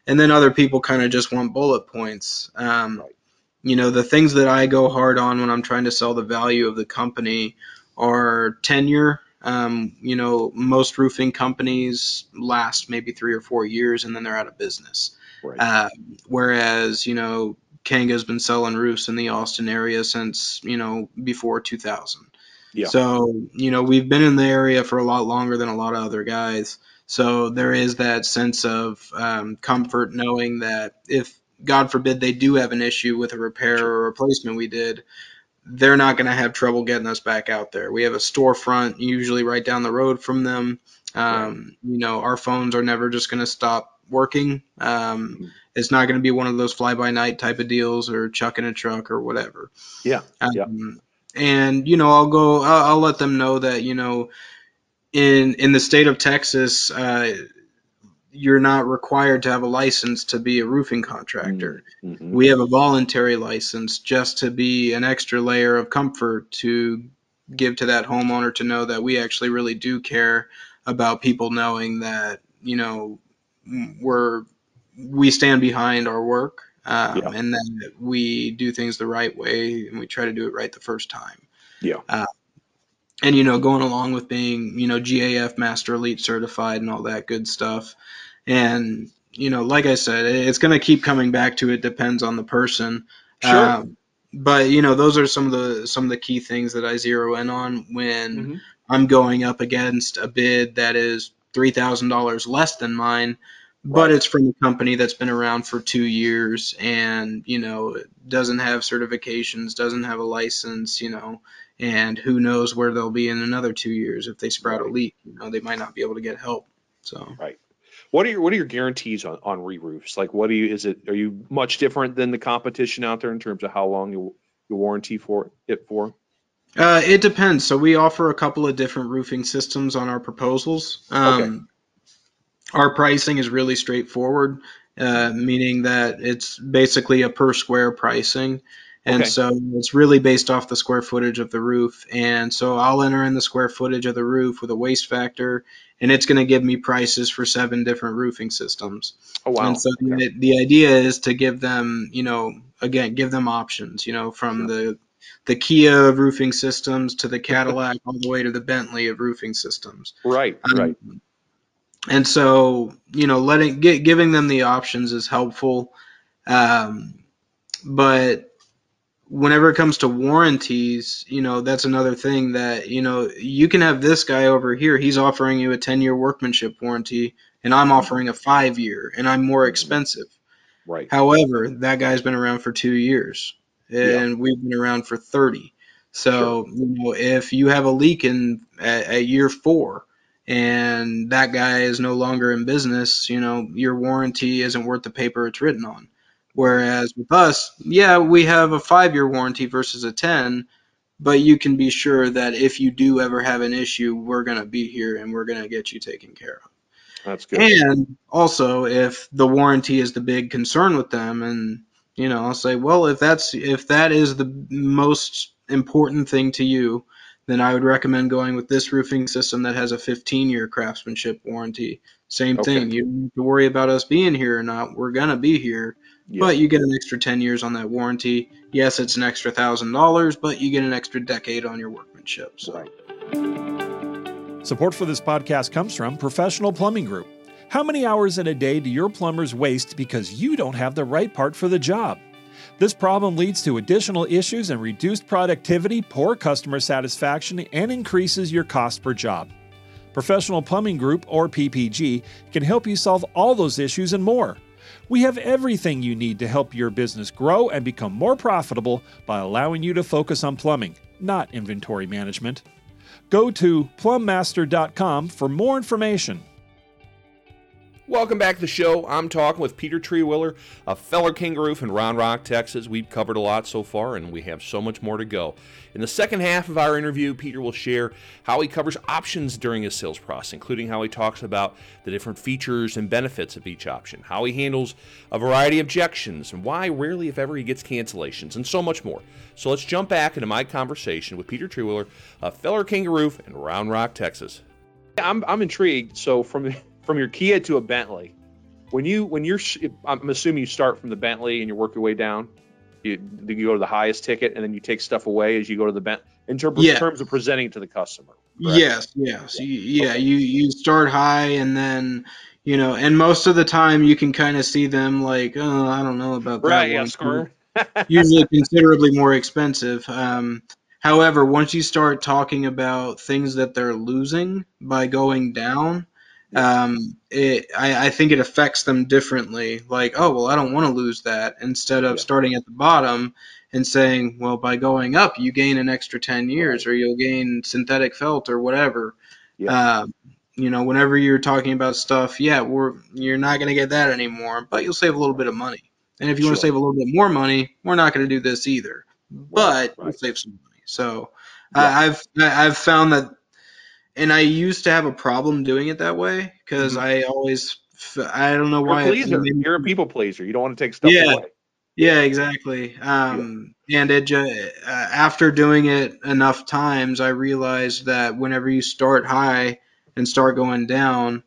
And then other people kind of just want bullet points. Um, Right. you know, the things that I go hard on when I'm trying to sell the value of the company are tenure. Um, you know, most roofing companies last maybe three or four years and then they're out of business. Right. Uh, whereas, you know, Kanga's been selling roofs in the Austin area since, you know, before 2000. Yeah. So, you know, we've been in the area for a lot longer than a lot of other guys. So there is that sense of um, comfort knowing that if, God forbid, they do have an issue with a repair or replacement we did, they're not going to have trouble getting us back out there. We have a storefront usually right down the road from them. Um, You know, our phones are never just going to stop working. Um, Mhm. it's not going to be one of those fly by night type of deals or chucking a truck or whatever. Yeah, yeah. Um, And you know, I'll go. I'll, I'll let them know that you know, in in the state of Texas, uh, you're not required to have a license to be a roofing contractor. Mhm. We have a voluntary license just to be an extra layer of comfort to give to that homeowner to know that we actually really do care about people knowing that you know we're we stand behind our work um, Yeah. and that we do things the right way and we try to do it right the first time. Yeah. Uh, and you know, going along with being you know GAF Master Elite certified and all that good stuff, and you know, like I said, it's going to keep coming back to it depends on the person. Sure. Um, but you know, those are some of the some of the key things that I zero in on when Mhm. I'm going up against a bid that is three thousand dollars less than mine, but it's from a company that's been around for two years and you know doesn't have certifications, doesn't have a license, you know, and who knows where they'll be in another two years if they sprout a leak. You know, they might not be able to get help. So. Right. What are your What are your guarantees on on re-roofs? Like, what do you? Is it? Are you much different than the competition out there in terms of how long you you warranty for it for? Uh, it depends. So we offer a couple of different roofing systems on our proposals. Um, Okay. Our pricing is really straightforward, uh, meaning that it's basically a per square pricing. And Okay. so it's really based off the square footage of the roof. And so I'll enter in the square footage of the roof with a waste factor, and it's going to give me prices for seven different roofing systems. Oh wow. And so Okay. the, the idea is to give them, you know, again, give them options, you know, from the the Kia of roofing systems to the Cadillac all the way to the Bentley of roofing systems. Right. Um, Right. And so, you know, letting gi- giving them the options is helpful. Um, but whenever it comes to warranties, you know, that's another thing that, you know, you can have this guy over here, he's offering you a 10 year workmanship warranty, and I'm offering a five year, and I'm more expensive. Right. However, that guy's been around for two years, and we've been around for 30. So, sure. you know, if you have a leak in at, at year four and that guy is no longer in business, you know, your warranty isn't worth the paper it's written on. Whereas with us, yeah, we have a five year warranty versus a 10, but you can be sure that if you do ever have an issue, we're going to be here and we're going to get you taken care of. That's good. And also, if the warranty is the big concern with them, and you know, I'll say, well, if that's if that is the most important thing to you, then I would recommend going with this roofing system that has a 15-year craftsmanship warranty. Same okay. thing. You don't have to worry about us being here or not. We're gonna be here, yeah. but you get an extra 10 years on that warranty. Yes, it's an extra thousand dollars, but you get an extra decade on your workmanship. So. Right. Support for this podcast comes from Professional Plumbing Group. How many hours in a day do your plumbers waste because you don't have the right part for the job? This problem leads to additional issues and reduced productivity, poor customer satisfaction, and increases your cost per job. Professional Plumbing Group, or PPG, can help you solve all those issues and more. We have everything you need to help your business grow and become more profitable by allowing you to focus on plumbing, not inventory management. Go to plummaster.com for more information. Welcome back to the show. I'm talking with Peter Trierweiler of Feller KangaRoof in Round Rock, Texas. We've covered a lot so far, and we have so much more to go. In the second half of our interview, Peter will share how he covers options during his sales process, including how he talks about the different features and benefits of each option, how he handles a variety of objections, and why rarely, if ever, he gets cancellations, and so much more. So let's jump back into my conversation with Peter Trierweiler of Feller KangaRoof in Round Rock, Texas. I'm, I'm intrigued. So from from your Kia to a Bentley, when you when you're I'm assuming you start from the Bentley and you work your way down. You, you go to the highest ticket and then you take stuff away as you go to the Bentley in terms, yeah. in terms of presenting it to the customer. Correct? Yes, yes, yeah. Okay. You you start high and then you know, and most of the time you can kind of see them like, oh, I don't know about that. Right, score. usually considerably more expensive. Um, however, once you start talking about things that they're losing by going down, um, it I, I think it affects them differently. Like, oh well, I don't want to lose that. Instead of yeah. starting at the bottom and saying, well, by going up, you gain an extra ten years, or you'll gain synthetic felt or whatever. Yeah. Um, you know, whenever you're talking about stuff, yeah, we're you're not going to get that anymore, but you'll save a little bit of money. And if you sure. want to save a little bit more money, we're not going to do this either, but right. we'll save some money. So yeah. I've I've found that and I used to have a problem doing it that way because mm-hmm. I always I don't know You're why. A pleaser. You're a people pleaser. You don't want to take stuff yeah. away. Yeah, exactly. Um, yeah. And it just, uh, after doing it enough times, I realized that whenever you start high and start going down,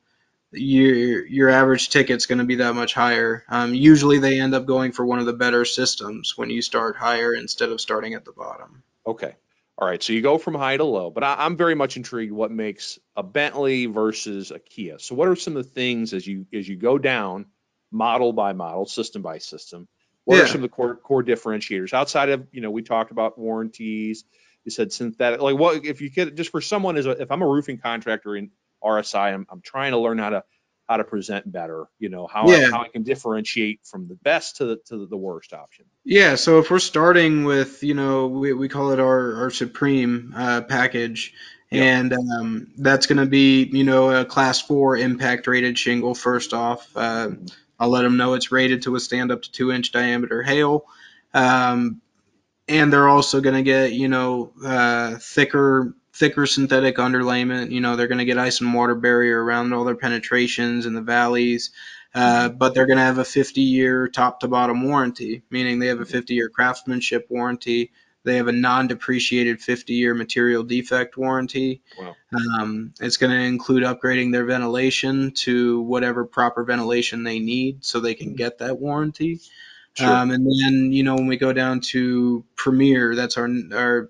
your your average ticket's going to be that much higher. Um, usually, they end up going for one of the better systems when you start higher instead of starting at the bottom. Okay. All right, so you go from high to low, but I, am very much intrigued what makes a Bentley versus a Kia. So what are some of the things as you as you go down, model by model, system by system? What yeah. are some of the core core differentiators outside of you know we talked about warranties? You said synthetic. Like what if you could just for someone as a, if I'm a roofing contractor in RSI, I'm, I'm trying to learn how to how to present better. You know how yeah. I, how I can differentiate from the best to the to the worst option. Yeah. So if we're starting with you know we, we call it our our supreme uh, package. Yep. And um, that's going to be, you know, a class four impact rated shingle. First off, uh, I'll let them know it's rated to withstand up to two inch diameter hail. Um, and they're also going to get, you know, uh, thicker thicker synthetic underlayment. You know, they're going to get ice and water barrier around all their penetrations in the valleys. Uh, but they're going to have a 50 year top to bottom warranty, meaning they have a 50 year craftsmanship warranty. They have a non depreciated 50 year material defect warranty. Wow. Um, it's going to include upgrading their ventilation to whatever proper ventilation they need so they can get that warranty. Sure. Um, and then, you know, when we go down to Premier, that's our, our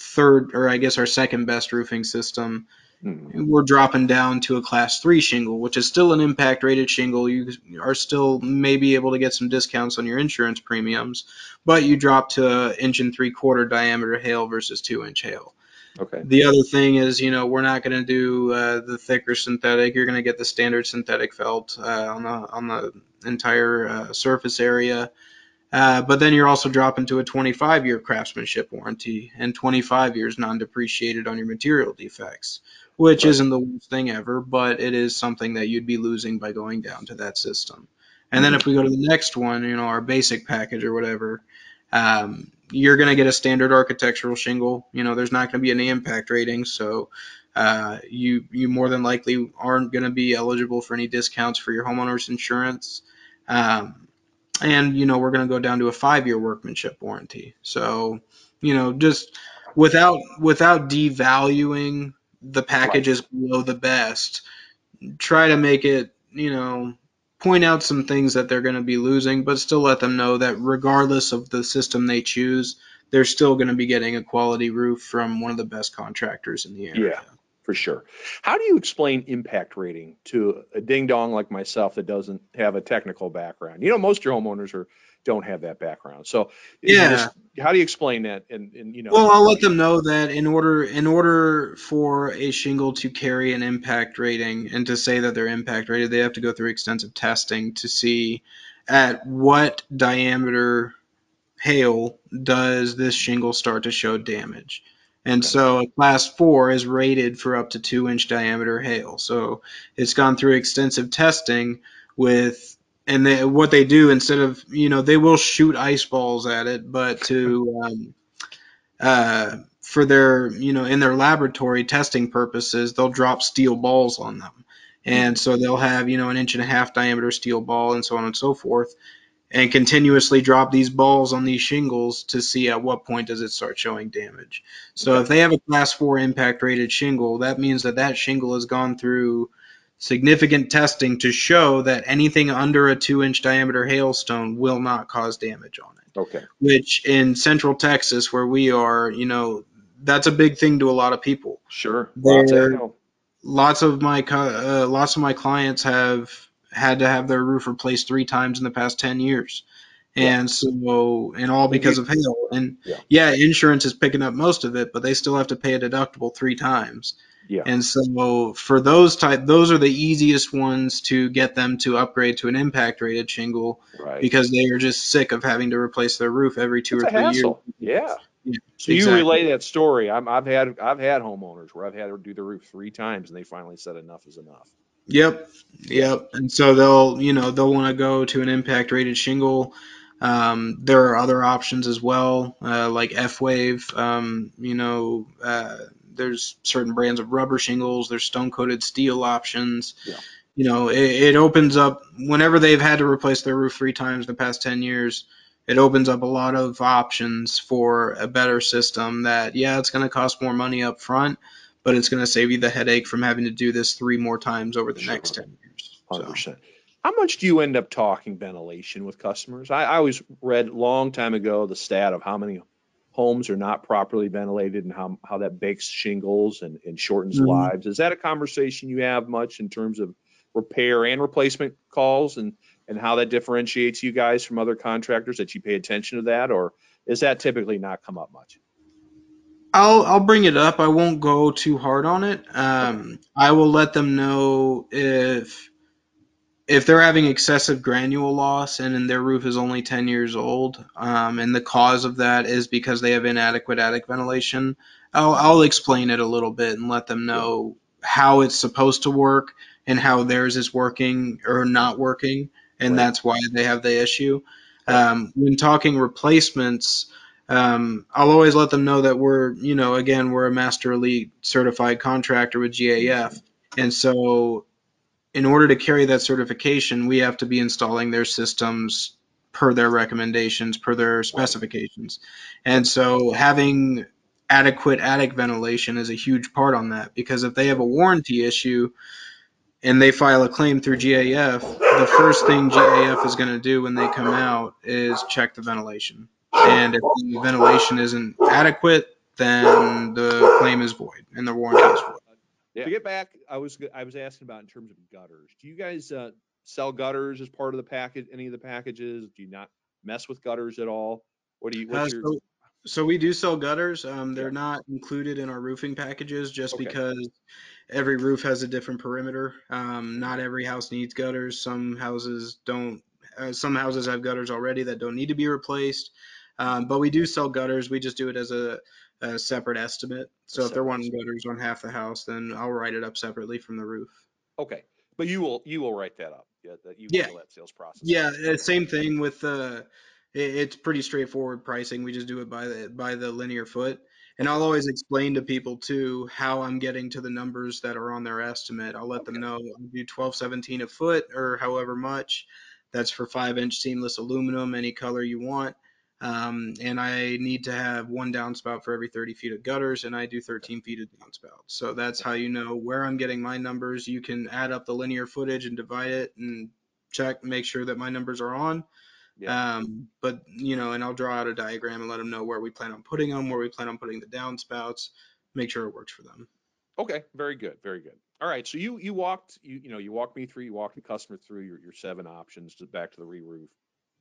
third, or I guess our second best roofing system. Mm-hmm. We're dropping down to a class three shingle, which is still an impact rated shingle. You are still maybe able to get some discounts on your insurance premiums, but you drop to inch and three quarter diameter hail versus two inch hail. Okay. The other thing is, you know, we're not going to do uh, the thicker synthetic. You're going to get the standard synthetic felt uh, on the on the entire uh, surface area. Uh, but then you're also dropping to a 25 year craftsmanship warranty and 25 years non depreciated on your material defects, which Right. isn't the worst thing ever, but it is something that you'd be losing by going down to that system. And then if we go to the next one, you know, our basic package or whatever, um, you're going to get a standard architectural shingle. You know, there's not going to be any impact rating, so uh, you you more than likely aren't going to be eligible for any discounts for your homeowner's insurance. Um, and you know, we're going to go down to a five-year workmanship warranty. So, you know, just without without devaluing the packages below the best, try to make it, you know, point out some things that they're going to be losing, but still let them know that regardless of the system they choose, they're still going to be getting a quality roof from one of the best contractors in the area. Yeah. For sure. How do you explain impact rating to a ding dong like myself that doesn't have a technical background? You know, most of your homeowners are don't have that background. So Yeah. just- how do you explain that? And, and you know, Well, I'll let them know that in order in order for a shingle to carry an impact rating and to say that they're impact rated, they have to go through extensive testing to see at what diameter hail does this shingle start to show damage. And so a class four is rated for up to two inch diameter hail. So it's gone through extensive testing with and they, what they do instead of you know they will shoot ice balls at it, but to um, uh, for their you know in their laboratory testing purposes, they'll drop steel balls on them, and so they'll have you know an inch and a half diameter steel ball and so on and so forth, and continuously drop these balls on these shingles to see at what point does it start showing damage. So Okay. if they have a class four impact rated shingle, that means that that shingle has gone through significant testing to show that anything under a two inch diameter hailstone will not cause damage on it. okay, Which in central Texas, where we are, you know, that's a big thing to a lot of people. sure. Lots of. Lots of my uh, lots of my clients have had to have their roof replaced three times in the past ten years, Yeah. and so and all because of hail. And Yeah. yeah, insurance is picking up most of it, but they still have to pay a deductible three times. Yeah. And so for those type, those are the easiest ones to get them to upgrade to an impact rated shingle Right. because they are just sick of having to replace their roof every two it's or three hassle. years. Yeah. Yeah, So exactly. you relay that story. I'm, I've had I've had homeowners where I've had to do the roof three times and they finally said enough is enough. Yep, yep. And so they'll, you know, they'll want to go to an impact rated shingle. Um, there are other options as well, uh, like F Wave. Um, you know, uh, there's certain brands of rubber shingles. There's stone coated steel options. Yeah. You know, it, it opens up whenever they've had to replace their roof three times in the past ten years. It opens up a lot of options for a better system. That yeah, it's going to cost more money up front, but it's going to save you the headache from having to do this three more times over the Sure. next 10 years. 100%. How much do you end up talking ventilation with customers? I, I always read a long time ago the stat of how many homes are not properly ventilated and how, how that bakes shingles and, and shortens Mhm. lives. Is that a conversation you have much in terms of repair and replacement calls and, and how that differentiates you guys from other contractors that you pay attention to that? Or is that typically not come up much? I'll I'll bring it up. I won't go too hard on it. Um, I will let them know if if they're having excessive granule loss and, and their roof is only 10 years old, um, and the cause of that is because they have inadequate attic ventilation. I'll I'll explain it a little bit and let them know how it's supposed to work and how theirs is working or not working, and Right. that's why they have the issue. Um, when talking replacements, um, I'll always let them know that we're, you know, again, we're a Master Elite certified contractor with GAF. And so, in order to carry that certification, we have to be installing their systems per their recommendations, per their specifications. And so, having adequate attic ventilation is a huge part on that because if they have a warranty issue, and they file a claim through GAF, the first thing GAF is going to do when they come out is check the ventilation. And if the ventilation isn't adequate, then the claim is void and the warranty is void. To get back, I was I was asking about in terms of gutters. Do you guys uh, sell gutters as part of the package? Any of the packages? Do you not mess with gutters at all? What do you? What's Uh, your? so, so we do sell gutters. Um, they're Yeah. not included in our roofing packages just Okay. because every roof has a different perimeter. Um, not every house needs gutters. Some houses don't uh, some houses have gutters already that don't need to be replaced. Um, but we do sell gutters. We just do it as a, a separate estimate. So if they're wanting gutters on half the house, then I'll write it up separately from the roof. Okay, but you will you will write that up. Yeah, that you Yeah. handle that sales process. Yeah, uh, same thing with uh, it, it's pretty straightforward pricing. We just do it by the by the linear foot. And I'll always explain to people too how I'm getting to the numbers that are on their estimate. I'll let them know I'll do 1217 a foot or however much. That's for five inch seamless aluminum, any color you want. Um, and I need to have one downspout for every 30 feet of gutters, and I do 13 feet of downspout. So that's how you know where I'm getting my numbers. You can add up the linear footage and divide it and check, make sure that my numbers are on. Yeah. Um, but you know, and I'll draw out a diagram and let them know where we plan on putting them, where we plan on putting the downspouts, make sure it works for them. Okay, very good, very good. All right, so you you walked you you know you walked me through, you walked the customer through your, your seven options to back to the re-roof.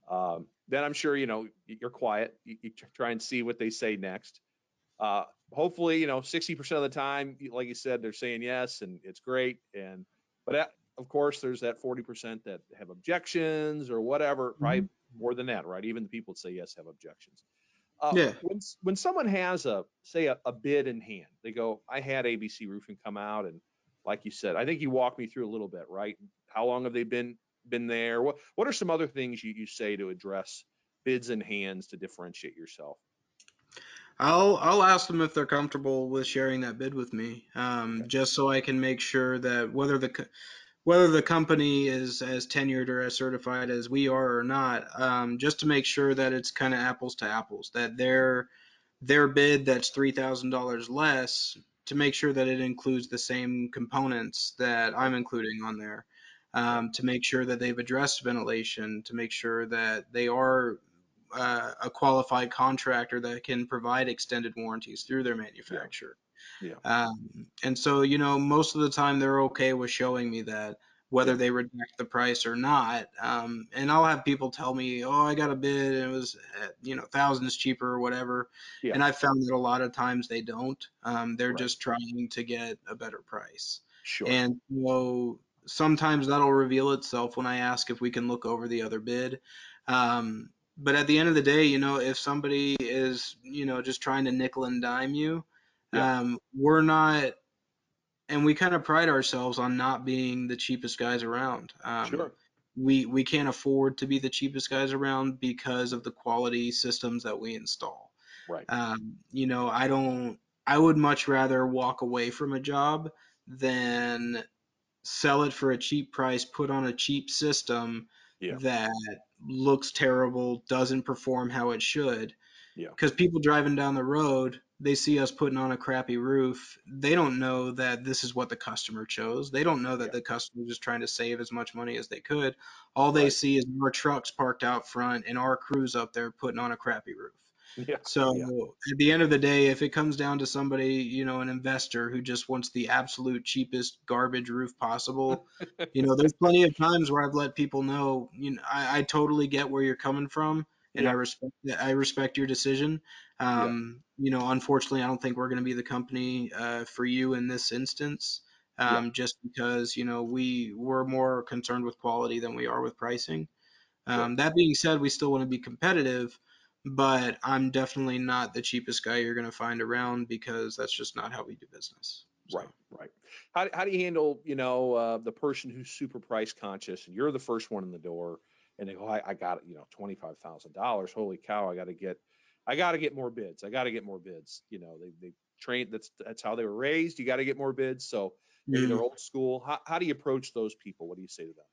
Um, then I'm sure you know you're quiet. You, you try and see what they say next. Uh, hopefully, you know, 60% of the time, like you said, they're saying yes, and it's great. And but at, of course, there's that 40% that have objections or whatever. Right? more than that, right? Even the people that say yes have objections. Uh, Yeah. When when someone has a say a, a bid in hand, they go, "I had ABC Roofing come out, and like you said, I think you walked me through a little bit, right? How long have they been been there? What what are some other things you, you say to address bids and hands to differentiate yourself? I'll I'll ask them if they're comfortable with sharing that bid with me, um, Okay. just so I can make sure that whether the whether the company is as tenured or as certified as we are or not, um, just to make sure that it's kind of apples to apples, that their their bid that's three thousand dollars less to make sure that it includes the same components that I'm including on there, um, to make sure that they've addressed ventilation, to make sure that they are uh, a qualified contractor that can provide extended warranties through their manufacturer. Yeah. Um, and so, you know, most of the time they're okay with showing me that, whether Yeah. they reject the price or not. Um, and I'll have people tell me, oh, I got a bid and it was, uh, you know, thousands cheaper or whatever. Yeah. And I've found that a lot of times they don't. Um, they're Right. just trying to get a better price. Sure. And so sometimes that'll reveal itself when I ask if we can look over the other bid. Um, but at the end of the day, you know, if somebody is, you know, just trying to nickel and dime you, Yeah. um, we're not, and we kind of pride ourselves on not being the cheapest guys around. Um, sure. We we can't afford to be the cheapest guys around because of the quality systems that we install. Right. Um, you know, I don't. I would much rather walk away from a job than sell it for a cheap price, put on a cheap system Yeah. that looks terrible, doesn't perform how it should. Yeah. Because people driving down the road, they see us putting on a crappy roof. They don't know that this is what the customer chose. They don't know that Yeah. the customer is trying to save as much money as they could. All they Right. see is our trucks parked out front and our crews up there putting on a crappy roof. Yeah. So yeah. at the end of the day, if it comes down to somebody, you know, an investor who just wants the absolute cheapest garbage roof possible, you know, there's plenty of times where I've let people know, you know, I, I totally get where you're coming from, and Yeah. I respect I respect your decision. Um, You know, unfortunately, I don't think we're going to be the company uh, for you in this instance, um, just because you know we we're more concerned with quality than we are with pricing. Um, That being said, we still want to be competitive, but I'm definitely not the cheapest guy you're going to find around because that's just not how we do business. So- Right, right. How, how do you handle, you know, uh, the person who's super price conscious and you're the first one in the door and they go, I, I got, you know, $25,000. Holy cow. I got to get, I got to get more bids. I got to get more bids. You know, they, they trained, that's, that's how they were raised. You got to get more bids. So maybe Mm. they're old school. How, how do you approach those people? What do you say to them?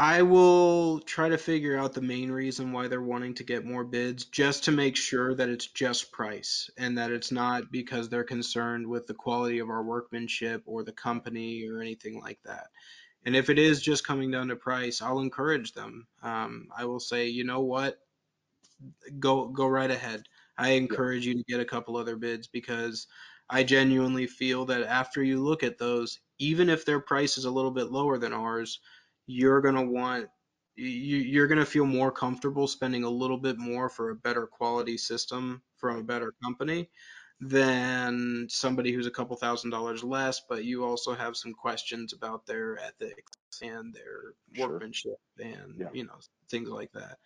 I will try to figure out the main reason why they're wanting to get more bids just to make sure that it's just price and that it's not because they're concerned with the quality of our workmanship or the company or anything like that. And if it is just coming down to price, I'll encourage them. Um, I will say, you know what? Go go right ahead. I encourage you to get a couple other bids because I genuinely feel that after you look at those, even if their price is a little bit lower than ours, you're gonna want you, you're gonna feel more comfortable spending a little bit more for a better quality system from a better company than somebody who's a couple thousand dollars less, but you also have some questions about their ethics and their Sure. workmanship and Yeah. you know things like that.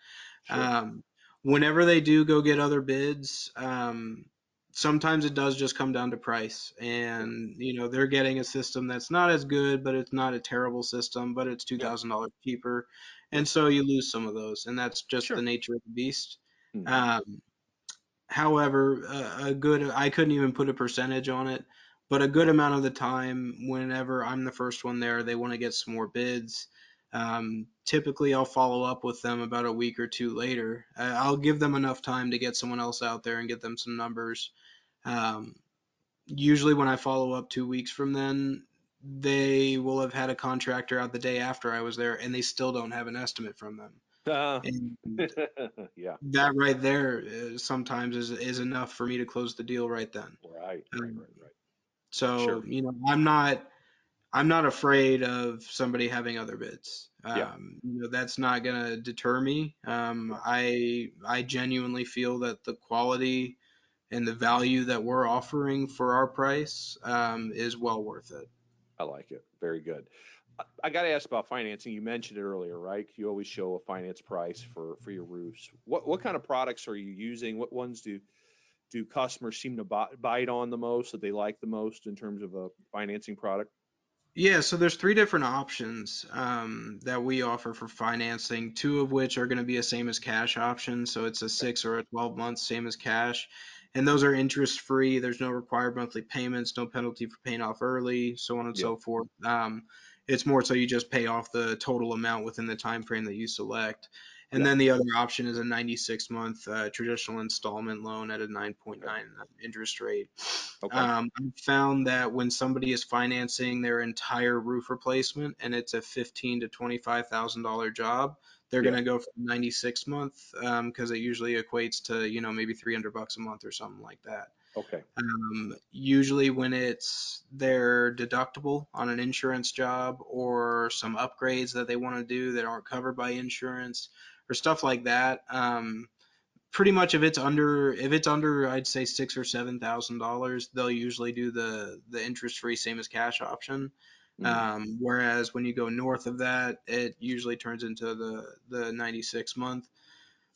Sure. Um, whenever they do go get other bids, um, sometimes it does just come down to price, and you know they're getting a system that's not as good, but it's not a terrible system, but it's two thousand dollars cheaper, and so you lose some of those, and that's just Sure. the nature of the beast. Mhm. Um, however, a, a good I couldn't even put a percentage on it, but a good amount of the time, whenever I'm the first one there, they want to get some more bids. Um, typically, I'll follow up with them about a week or two later. Uh, I'll give them enough time to get someone else out there and get them some numbers. Um, usually, when I follow up two weeks from then, they will have had a contractor out the day after I was there, and they still don't have an estimate from them. Uh, And yeah. that right there uh, sometimes is is enough for me to close the deal right then. Right. Right. Right. Right. So Sure. you know, I'm not I'm not afraid of somebody having other bids. Um, Yeah. You know, that's not going to deter me. Um, I I genuinely feel that the quality and the value that we're offering for our price um, is well worth it. I like it. Very good. I, got to ask about financing. You mentioned it earlier, right? You always show a finance price for for your roofs. What what kind of products are you using? What ones do do customers seem to buy, bite on the most that they like the most in terms of a financing product? Yeah, so there's three different options um, that we offer for financing, two of which are going to be a same as cash option. So it's a six or a 12 month same as cash. And those are interest free. There's no required monthly payments, no penalty for paying off early, so on and so forth. Um, it's more so you just pay off the total amount within the time frame that you select. And Yeah. then the other option is a 96 month uh, traditional installment loan at a 9.9 interest rate. Okay. Um, I've found that when somebody is financing their entire roof replacement and it's a fifteen to twenty-five thousand dollar job, they're Yeah. going to go for ninety-six month because it usually equates to you know maybe three hundred bucks a month or something like that. okay. Um, usually when it's their deductible on an insurance job or some upgrades that they want to do that aren't covered by insurance or stuff like that. Um, pretty much if it's under if it's under I'd say six or seven thousand dollars, they'll usually do the the interest free same as cash option. Mhm. Um, whereas when you go north of that, it usually turns into the the 96 month.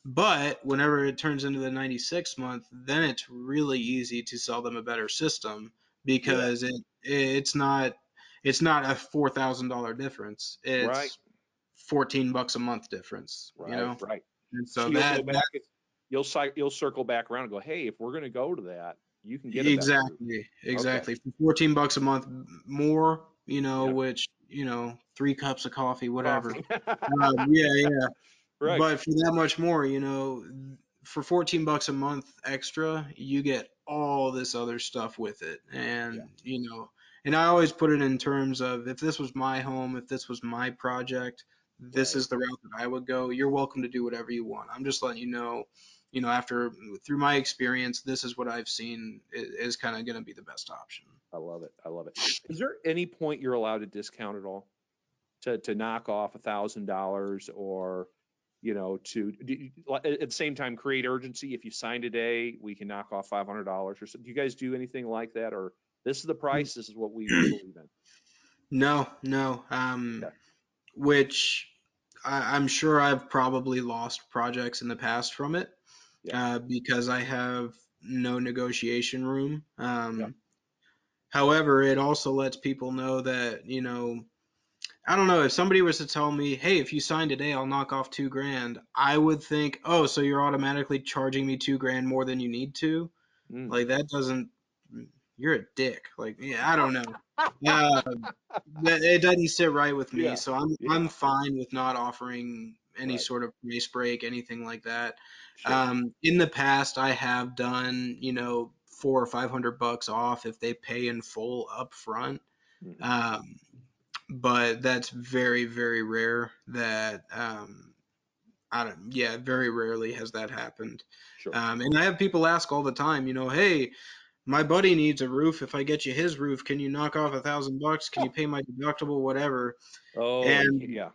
But whenever it turns into the 96 month, then it's really easy to sell them a better system because it it's not it's not a four thousand dollar difference. It's Right. 14 bucks a month difference. Right. You know, Right. and so you'll that, go that. You'll you'll circle back around and go, hey, if we're going to go to that, you can get a better roof." exactly exactly for 14 bucks a month more. You know, Yeah. which you know, three cups of coffee, whatever. Um, yeah, yeah. right. But for that much more, you know, for 14 bucks a month extra, you get all this other stuff with it. And, Yeah. you know, and I always put it in terms of if this was my home, if this was my project, this Right. is the route that I would go. You're welcome to do whatever you want. I'm just letting you know, you know, after through my experience, this is what I've seen i- is kind of going to be the best option. I love it. I love it. Is there any point you're allowed to discount at all? To to knock off a thousand dollars or you know, to do at the same time create urgency. If you sign today, we can knock off five hundred dollars or so. Do you guys do anything like that, or this is the price? This is what we believe in. No, no. Um, Okay. which I, I'm sure I've probably lost projects in the past from it Yeah. uh, because I have no negotiation room. Um, Yeah. However, it also lets people know that, you know, I don't know, if somebody was to tell me, hey, if you sign today, I'll knock off two grand, I would think, oh, so you're automatically charging me two grand more than you need to? Mm. Like, that doesn't, you're a dick. Like, yeah, I don't know. Uh, it doesn't sit right with me. Yeah, So I'm, yeah. I'm fine with not offering any Right. sort of race break, anything like that. Sure. Um, in the past, I have done, you know, four or five hundred bucks off if they pay in full up front. Mhm. Um, but that's very, very rare that, um, I don't, yeah, very rarely has that happened. sure. Um, and I have people ask all the time, you know, hey, my buddy needs a roof. If I get you his roof, can you knock off a thousand bucks? Can you pay my deductible? Whatever. oh, and- yeah.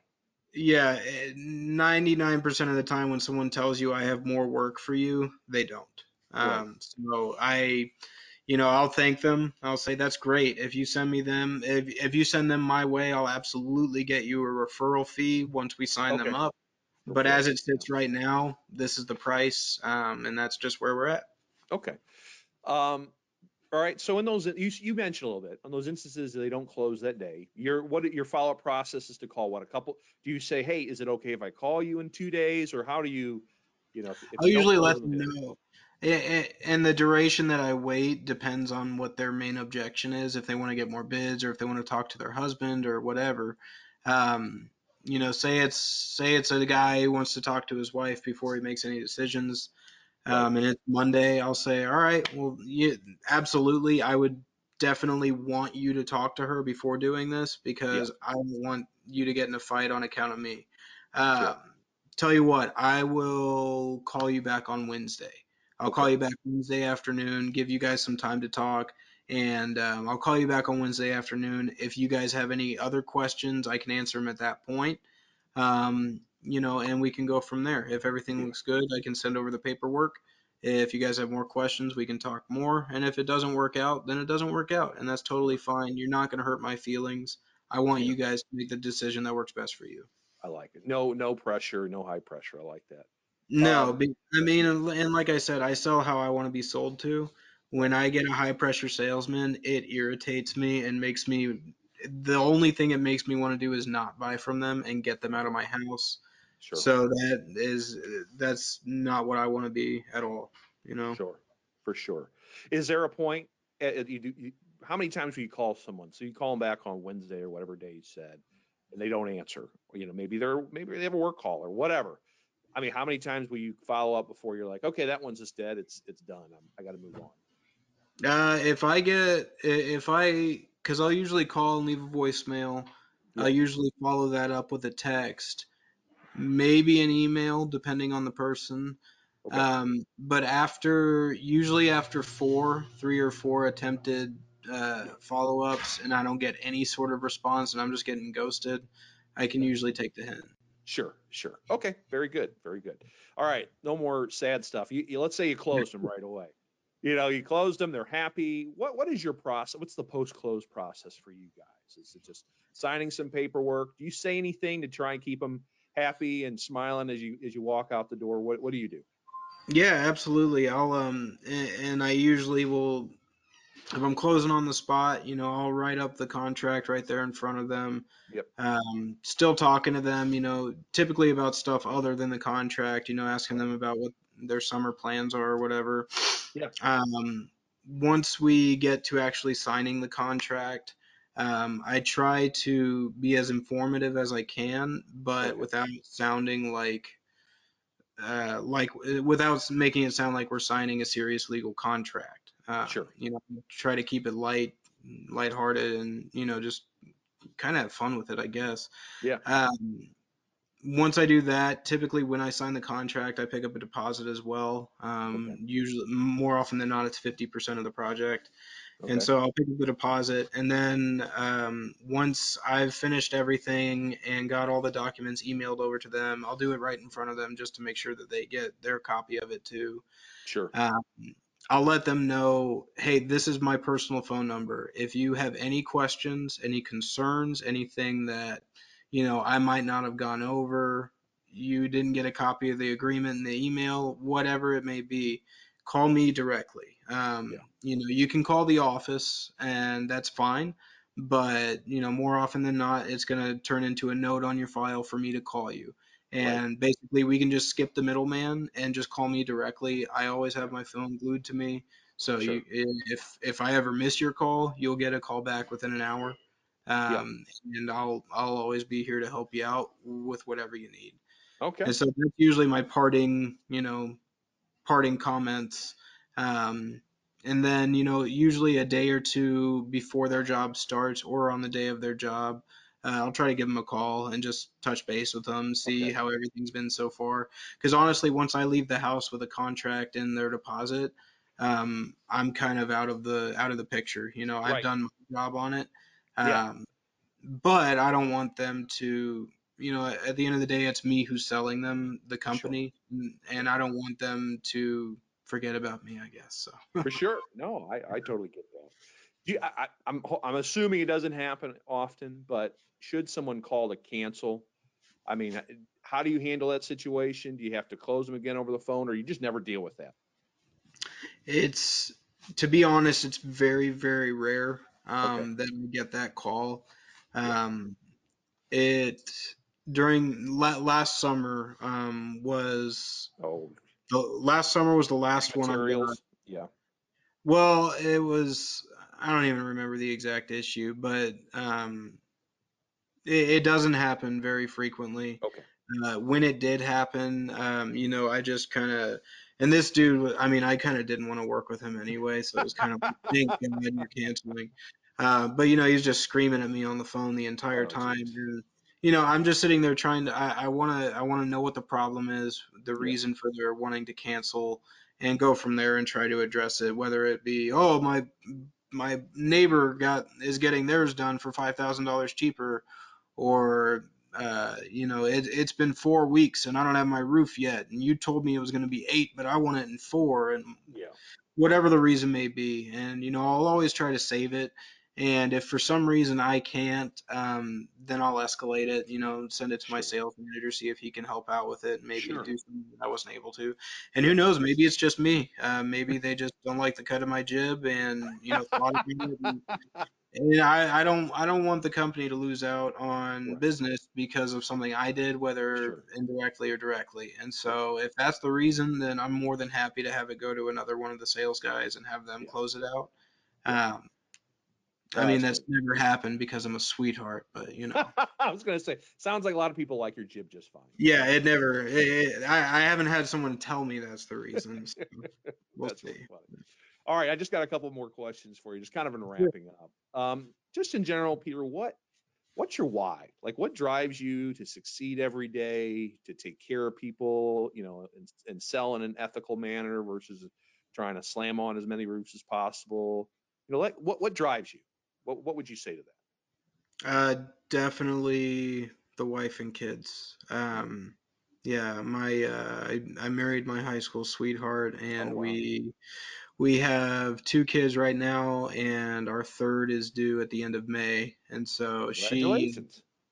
Yeah, eh, 99% of the time when someone tells you I have more work for you, they don't. Um, so I, you know, I'll thank them. I'll say that's great. If you send me them, if if you send them my way, I'll absolutely get you a referral fee once we sign Okay. them up. But as it sits right now, this is the price, um, and that's just where we're at. Okay. Um, all right. So in those, you, you mentioned a little bit on those instances they don't close that day. Your what your follow up process is to call what a couple. Do you say, hey, is it okay if I call you in two days, or how do you, you know? If, if don't usually let them know. And the duration that I wait depends on what their main objection is. If they want to get more bids, or if they want to talk to their husband, or whatever. Um, you know, say it's say it's a guy who wants to talk to his wife before he makes any decisions, um, and it's Monday. I'll say, all right, well, you, absolutely, I would definitely want you to talk to her before doing this because I don't want you to get in a fight on account of me. Um, Sure. Tell you what, I will call you back on Wednesday. I'll call you back Wednesday afternoon, give you guys some time to talk, and um, I'll call you back on Wednesday afternoon. If you guys have any other questions, I can answer them at that point. Um, you know, and we can go from there. If everything looks good, I can send over the paperwork. If you guys have more questions, we can talk more. And if it doesn't work out, then it doesn't work out, and that's totally fine. You're not going to hurt my feelings. I want you guys to make the decision that works best for you. I like it. No, no pressure, no high pressure. I like that. No, Um, be- I mean, and like I said, I sell how I want to be sold to. When I get a high pressure salesman, it irritates me and makes me. The only thing it makes me want to do is not buy from them and get them out of my house. Sure. So that is that's not what I want to be at all. You know. Sure, for sure. Is there a point? uh, uh, you do, you, how many times will you call someone? So you call them back on Wednesday or whatever day you said, and they don't answer. You know, maybe they're maybe they have a work call or whatever. I mean, how many times will you follow up before you're like, okay, that one's just dead. It's it's done. I'm, I got to move on. Uh, if I get if I because I'll usually call and leave a voicemail. Yeah. I usually follow that up with a text, maybe an email, depending on the person. Okay. Um, but after usually after four, three or four attempted uh, follow ups, and I don't get any sort of response, and I'm just getting ghosted, I can usually take the hint. Sure, sure. Okay, very good, very good. All right, no more sad stuff. You, you let's say you closed them right away. You know, you closed them. They're happy. What what is your process? What's the post close process for you guys? Is it just signing some paperwork? Do you say anything to try and keep them happy and smiling as you as you walk out the door? What what do you do? Yeah, absolutely. I'll um and, and I usually will if I'm closing on the spot, you know, I'll write up the contract right there in front of them. Yep. Um, still talking to them, you know, typically about stuff other than the contract, you know, asking them about what their summer plans are or whatever. Yeah. Um, once we get to actually signing the contract, um, I try to be as informative as I can, but Okay. without sounding like uh, like without making it sound like we're signing a serious legal contract. Uh, Sure. You know, try to keep it light, lighthearted, and you know, just kind of have fun with it, I guess. Yeah. Um, once I do that, typically when I sign the contract, I pick up a deposit as well. Um, Okay. Usually, more often than not, it's fifty percent of the project. Okay. And so I'll pick up the deposit, and then um, once I've finished everything and got all the documents emailed over to them, I'll do it right in front of them just to make sure that they get their copy of it too. sure. Um, I'll let them know, hey, this is my personal phone number. If you have any questions, any concerns, anything that you know I might not have gone over, you didn't get a copy of the agreement in the email, whatever it may be, call me directly. Um, Yeah. You know, you can call the office, and that's fine. But you know, more often than not, it's going to turn into a note on your file for me to call you. And basically, we can just skip the middleman and just call me directly. I always have my phone glued to me, so Sure. you, if if I ever miss your call, you'll get a call back within an hour. Um, And I'll I'll always be here to help you out with whatever you need. Okay. And so that's usually my parting, you know, parting comments. Um, and then, you know, usually a day or two before their job starts or on the day of their job, uh, I'll try to give them a call and just touch base with them, see Okay. how everything's been so far. Because honestly, once I leave the house with a contract and their deposit, um, I'm kind of out of the out of the picture. You know, I've Right. done my job on it. Yeah. Um, but I don't want them to, you know, at the end of the day, it's me who's selling them the company, and- and I don't want them to forget about me, I guess. So for sure, no, I, I totally get you, I, I'm I'm assuming it doesn't happen often, but should someone call to cancel, I mean, how do you handle that situation? Do you have to close them again over the phone, or you just never deal with that? it's to be honest, it's very very rare um, okay. that we get that call. Um, it during la- last summer um, was oh the last summer was the last Materials. one I got. Yeah. Well, it was I don't even remember the exact issue, but um, it, it doesn't happen very frequently. Okay. Uh, when it did happen, um, you know, I just kind of, and this dude, I mean, I kind of didn't want to work with him anyway, so it was kind of thank God you're canceling. Uh, but you know, he's just screaming at me on the phone the entire oh, time, geez. and you know, I'm just sitting there trying to, I want to, I want to know what the problem is, the reason for their wanting to cancel, and go from there and try to address it. Whether it be, oh, my my neighbor got is getting theirs done for five thousand dollars cheaper, or uh, you know, it, it's been four weeks and I don't have my roof yet, and you told me it was going to be eight, but I want it in four, and yeah. whatever the reason may be, and you know, I'll always try to save it. And if for some reason I can't, um, then I'll escalate it. You know, send it to my sales manager, see if he can help out with it, maybe sure. do something that I wasn't able to. And who knows? Maybe it's just me. Uh, maybe they just don't like the cut of my jib, and you know, me and I, I don't I don't want the company to lose out on right. business because of something I did, whether sure. indirectly or directly. And so if that's the reason, then I'm more than happy to have it go to another one of the sales guys and have them yeah. close it out. Um, I mean that's never happened because I'm a sweetheart, but you know. I was gonna say, sounds like a lot of people like your jib just fine. Yeah, it never. It, it, I, I haven't had someone tell me that's the reason. So we'll that's see. All right, I just got a couple more questions for you, just kind of in wrapping up. Um, just in general, Peter, what what's your why? Like, what drives you to succeed every day, to take care of people, you know, and, and sell in an ethical manner versus trying to slam on as many roofs as possible? You know, like what what drives you? What what would you say to that? Uh, definitely the wife and kids. Um, yeah, my uh, I, I married my high school sweetheart, and oh, wow. we we have two kids right now, and our third is due at the end of May. And so she,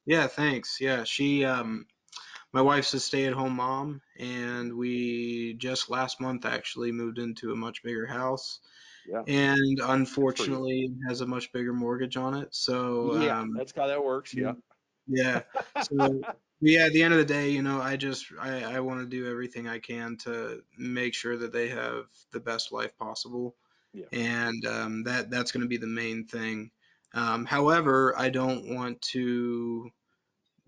yeah, thanks. Yeah, she, um, my wife's a stay-at-home mom, and we just last month actually moved into a much bigger house. Yeah. And unfortunately, has a much bigger mortgage on it. So yeah, um, that's how that works. Yeah. Yeah. So yeah, at the end of the day, you know, I just I, I want to do everything I can to make sure that they have the best life possible, yeah. and um, that that's going to be the main thing. Um, however, I don't want to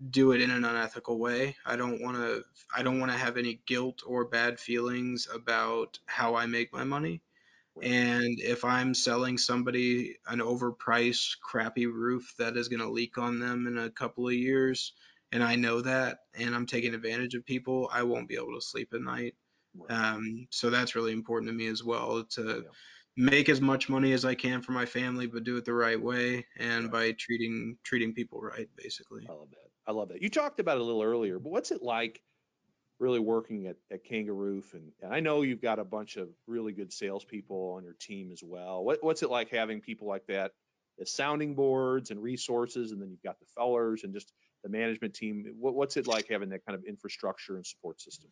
do it in an unethical way. I don't want to I don't want to have any guilt or bad feelings about how I make my money. And if I'm selling somebody an overpriced, crappy roof that is going to leak on them in a couple of years, and I know that, and I'm taking advantage of people, I won't be able to sleep at night. Um, so that's really important to me as well to yeah. make as much money as I can for my family, but do it the right way and by treating treating people right, basically. I love that. I love that. You talked about it a little earlier, but what's it like really working at, at KangaRoof? And, and I know you've got a bunch of really good salespeople on your team as well. What, what's it like having people like that as sounding boards and resources, and then you've got the Fellers and just the management team. What, what's it like having that kind of infrastructure and support system?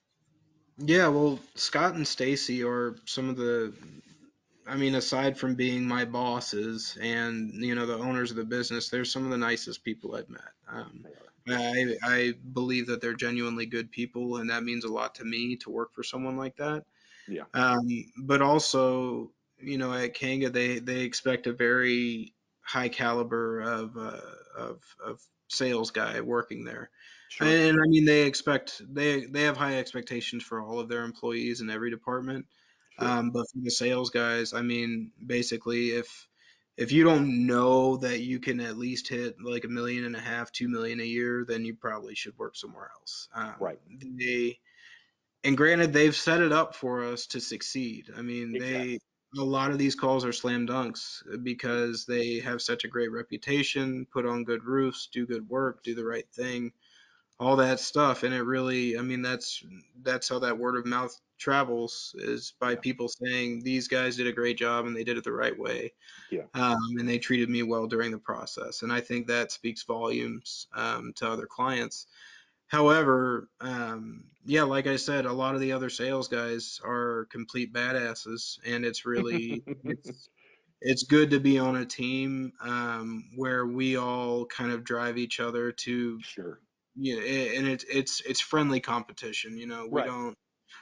Yeah, well, Scott and Stacy are some of the I mean, aside from being my bosses and you know the owners of the business, they're some of the nicest people I've met. Um, I I believe that they're genuinely good people, and that means a lot to me to work for someone like that. Yeah. Um, but also, you know, at Kanga, they they expect a very high caliber of uh, of of sales guy working there. Sure. And I mean, they expect they they have high expectations for all of their employees in every department. Sure. Um, but for the sales guys, I mean, basically, if if you don't know that you can at least hit like a million and a half, two million a year, then you probably should work somewhere else. Um, right. They and granted, they've set it up for us to succeed. I mean, exactly. they a lot of these calls are slam dunks because they have such a great reputation, put on good roofs, do good work, do the right thing, all that stuff and it really i mean that's that's how that word of mouth travels is by people saying these guys did a great job and they did it the right way Yeah. um, and they treated me well during the process and i think that speaks volumes um, to other clients however um, yeah like i said a lot of the other sales guys are complete badasses and it's really it's, it's good to be on a team um, where we all kind of drive each other to Sure. Yeah, and it's it's it's friendly competition. You know, we Right. don't.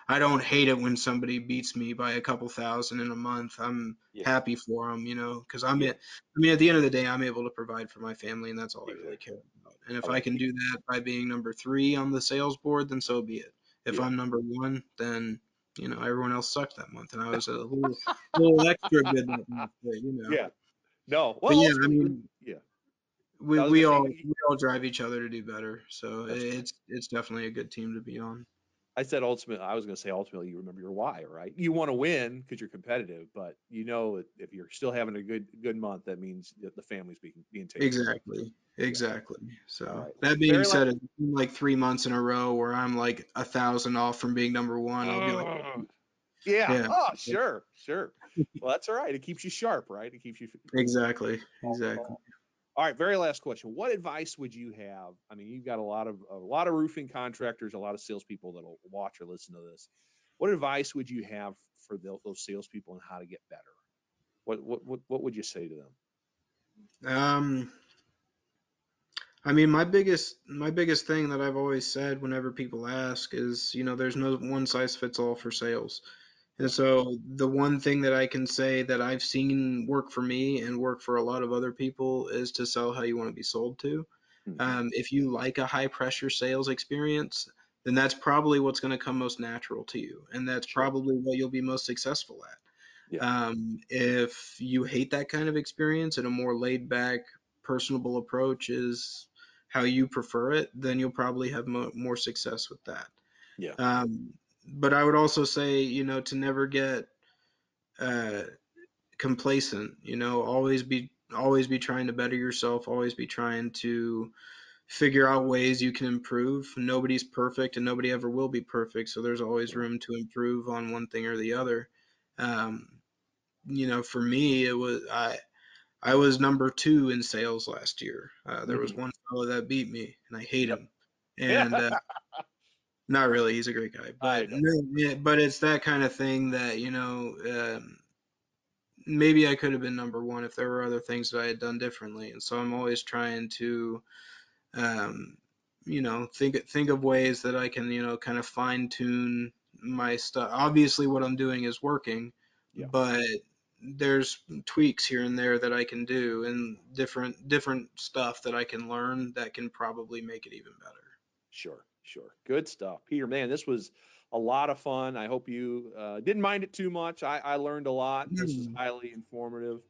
I don't hate it when somebody beats me by a couple thousand in a month. I'm Yeah. happy for them, you know, because I'm. Yeah. a- I mean, at the end of the day, I'm able to provide for my family, and that's all I really care about. And if I I can do that by being number three on the sales board, then so be it. If Yeah. I'm number one, then you know everyone else sucked that month, and I was a little, little extra good that month. But, you know, Yeah. No. Well, yeah, I mean, yeah. We, we all we all drive each other to do better. So That's right. it's it's definitely a good team to be on. I said ultimately, I was going to say ultimately, you remember your why, right? You want to win because you're competitive, but you know if you're still having a good good month, that means that the family's being being taken. Exactly. Exactly. So Alright. that being Very said, it's been like three months in a row where I'm like a thousand off from being number one. I'll be like, mm. Ugh. yeah. Yeah. Oh, sure, sure. Well, that's all right. It keeps you sharp, right? It keeps you exactly, exactly. All- right, very last question. What advice would you have? I mean, you've got a lot of a lot of roofing contractors, a lot of salespeople that'll watch or listen to this. What advice would you have for tho- those salespeople on how to get better? What what what, what would you say to them? Um, I mean, my biggest my biggest thing that I've always said whenever people ask is, you know, there's no one size fits all for sales. And so the one thing that I can say that I've seen work for me and work for a lot of other people is to sell how you want to be sold to. Mhm. Um, if you like a high pressure sales experience, then that's probably what's going to come most natural to you, and that's Sure. probably what you'll be most successful at. Yeah. Um, if you hate that kind of experience and a more laid back, personable approach is how you prefer it, then you'll probably have mo- more success with that. Yeah. Um, but I would also say, you know, to never get uh, complacent. You know, always be always be trying to better yourself. Always be trying to figure out ways you can improve. Nobody's perfect, and nobody ever will be perfect. So there's always room to improve on one thing or the other. Um, you know, for me, it was I. I was number two in sales last year. Uh, there was Mhm. one fellow that beat me, and I hate him. And uh, not really, he's a great guy, but no, but it's that kind of thing that you know. Um, maybe I could have been number one if there were other things that I had done differently. And so I'm always trying to, um, you know, think think of ways that I can, you know, kind of fine tune my stuff. Obviously, what I'm doing is working, Yeah. but there's tweaks here and there that I can do, and different different stuff that I can learn that can probably make it even better. Sure, sure. Good stuff. Peter, man, this was a lot of fun. I hope you uh, didn't mind it too much. I, I learned a lot. This is Mm. highly informative.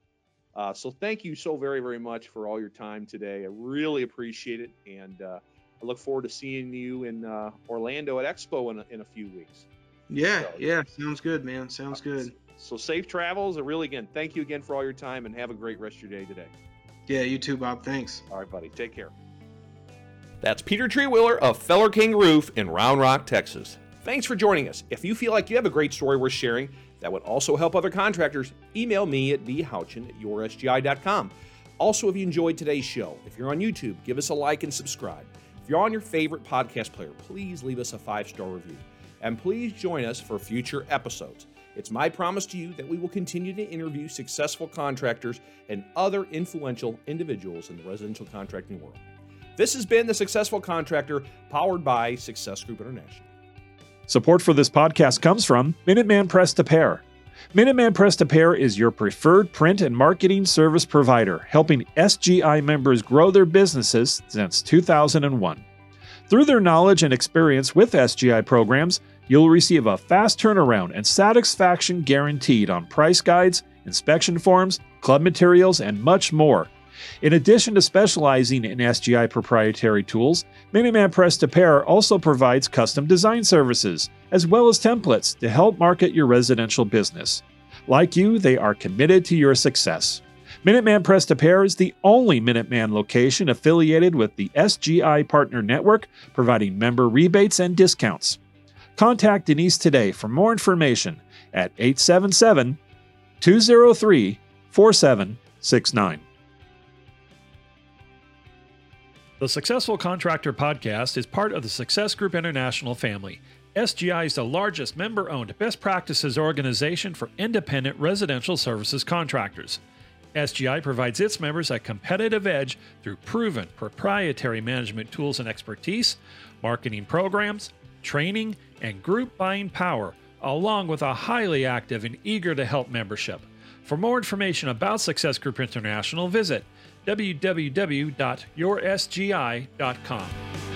Uh, so thank you so very, very much for all your time today. I really appreciate it. And uh, I look forward to seeing you in uh, Orlando at Expo in a, in a few weeks. Yeah, So- yeah, sounds good, man. Sounds good. So safe travels. And really, again, thank you again for all your time and have a great rest of your day today. Yeah, you too, Bob. Thanks. All right, buddy. Take care. That's Peter Trierweiler of Feller KangaRoof in Round Rock, Texas. Thanks for joining us. If you feel like you have a great story worth sharing that would also help other contractors, email me at bhouchin at yoursgi.com. Also, if you enjoyed today's show, if you're on YouTube, give us a like and subscribe. If you're on your favorite podcast player, please leave us a five star review. And please join us for future episodes. It's my promise to you that we will continue to interview successful contractors and other influential individuals in the residential contracting world. This has been The Successful Contractor, powered by Success Group International. Support for this podcast comes from Minuteman Press Des Peres. Minuteman Press Des Peres is your preferred print and marketing service provider, helping SGI members grow their businesses since 2001. Through their knowledge and experience with SGI programs, you'll receive a fast turnaround and satisfaction guaranteed on price guides, inspection forms, club materials, and much more. In addition to specializing in SGI proprietary tools, Minuteman Press Des Peres also provides custom design services, as well as templates to help market your residential business. Like you, they are committed to your success. Minuteman Press Des Peres is the only Minuteman location affiliated with the SGI Partner Network, providing member rebates and discounts. Contact Denise today for more information at 877 203 4769. The Successful Contractor Podcast is part of the Success Group International family. SGI is the largest member owned best practices organization for independent residential services contractors. SGI provides its members a competitive edge through proven proprietary management tools and expertise, marketing programs, training, and group buying power, along with a highly active and eager to help membership. For more information about Success Group International, visit www.yoursgi.com.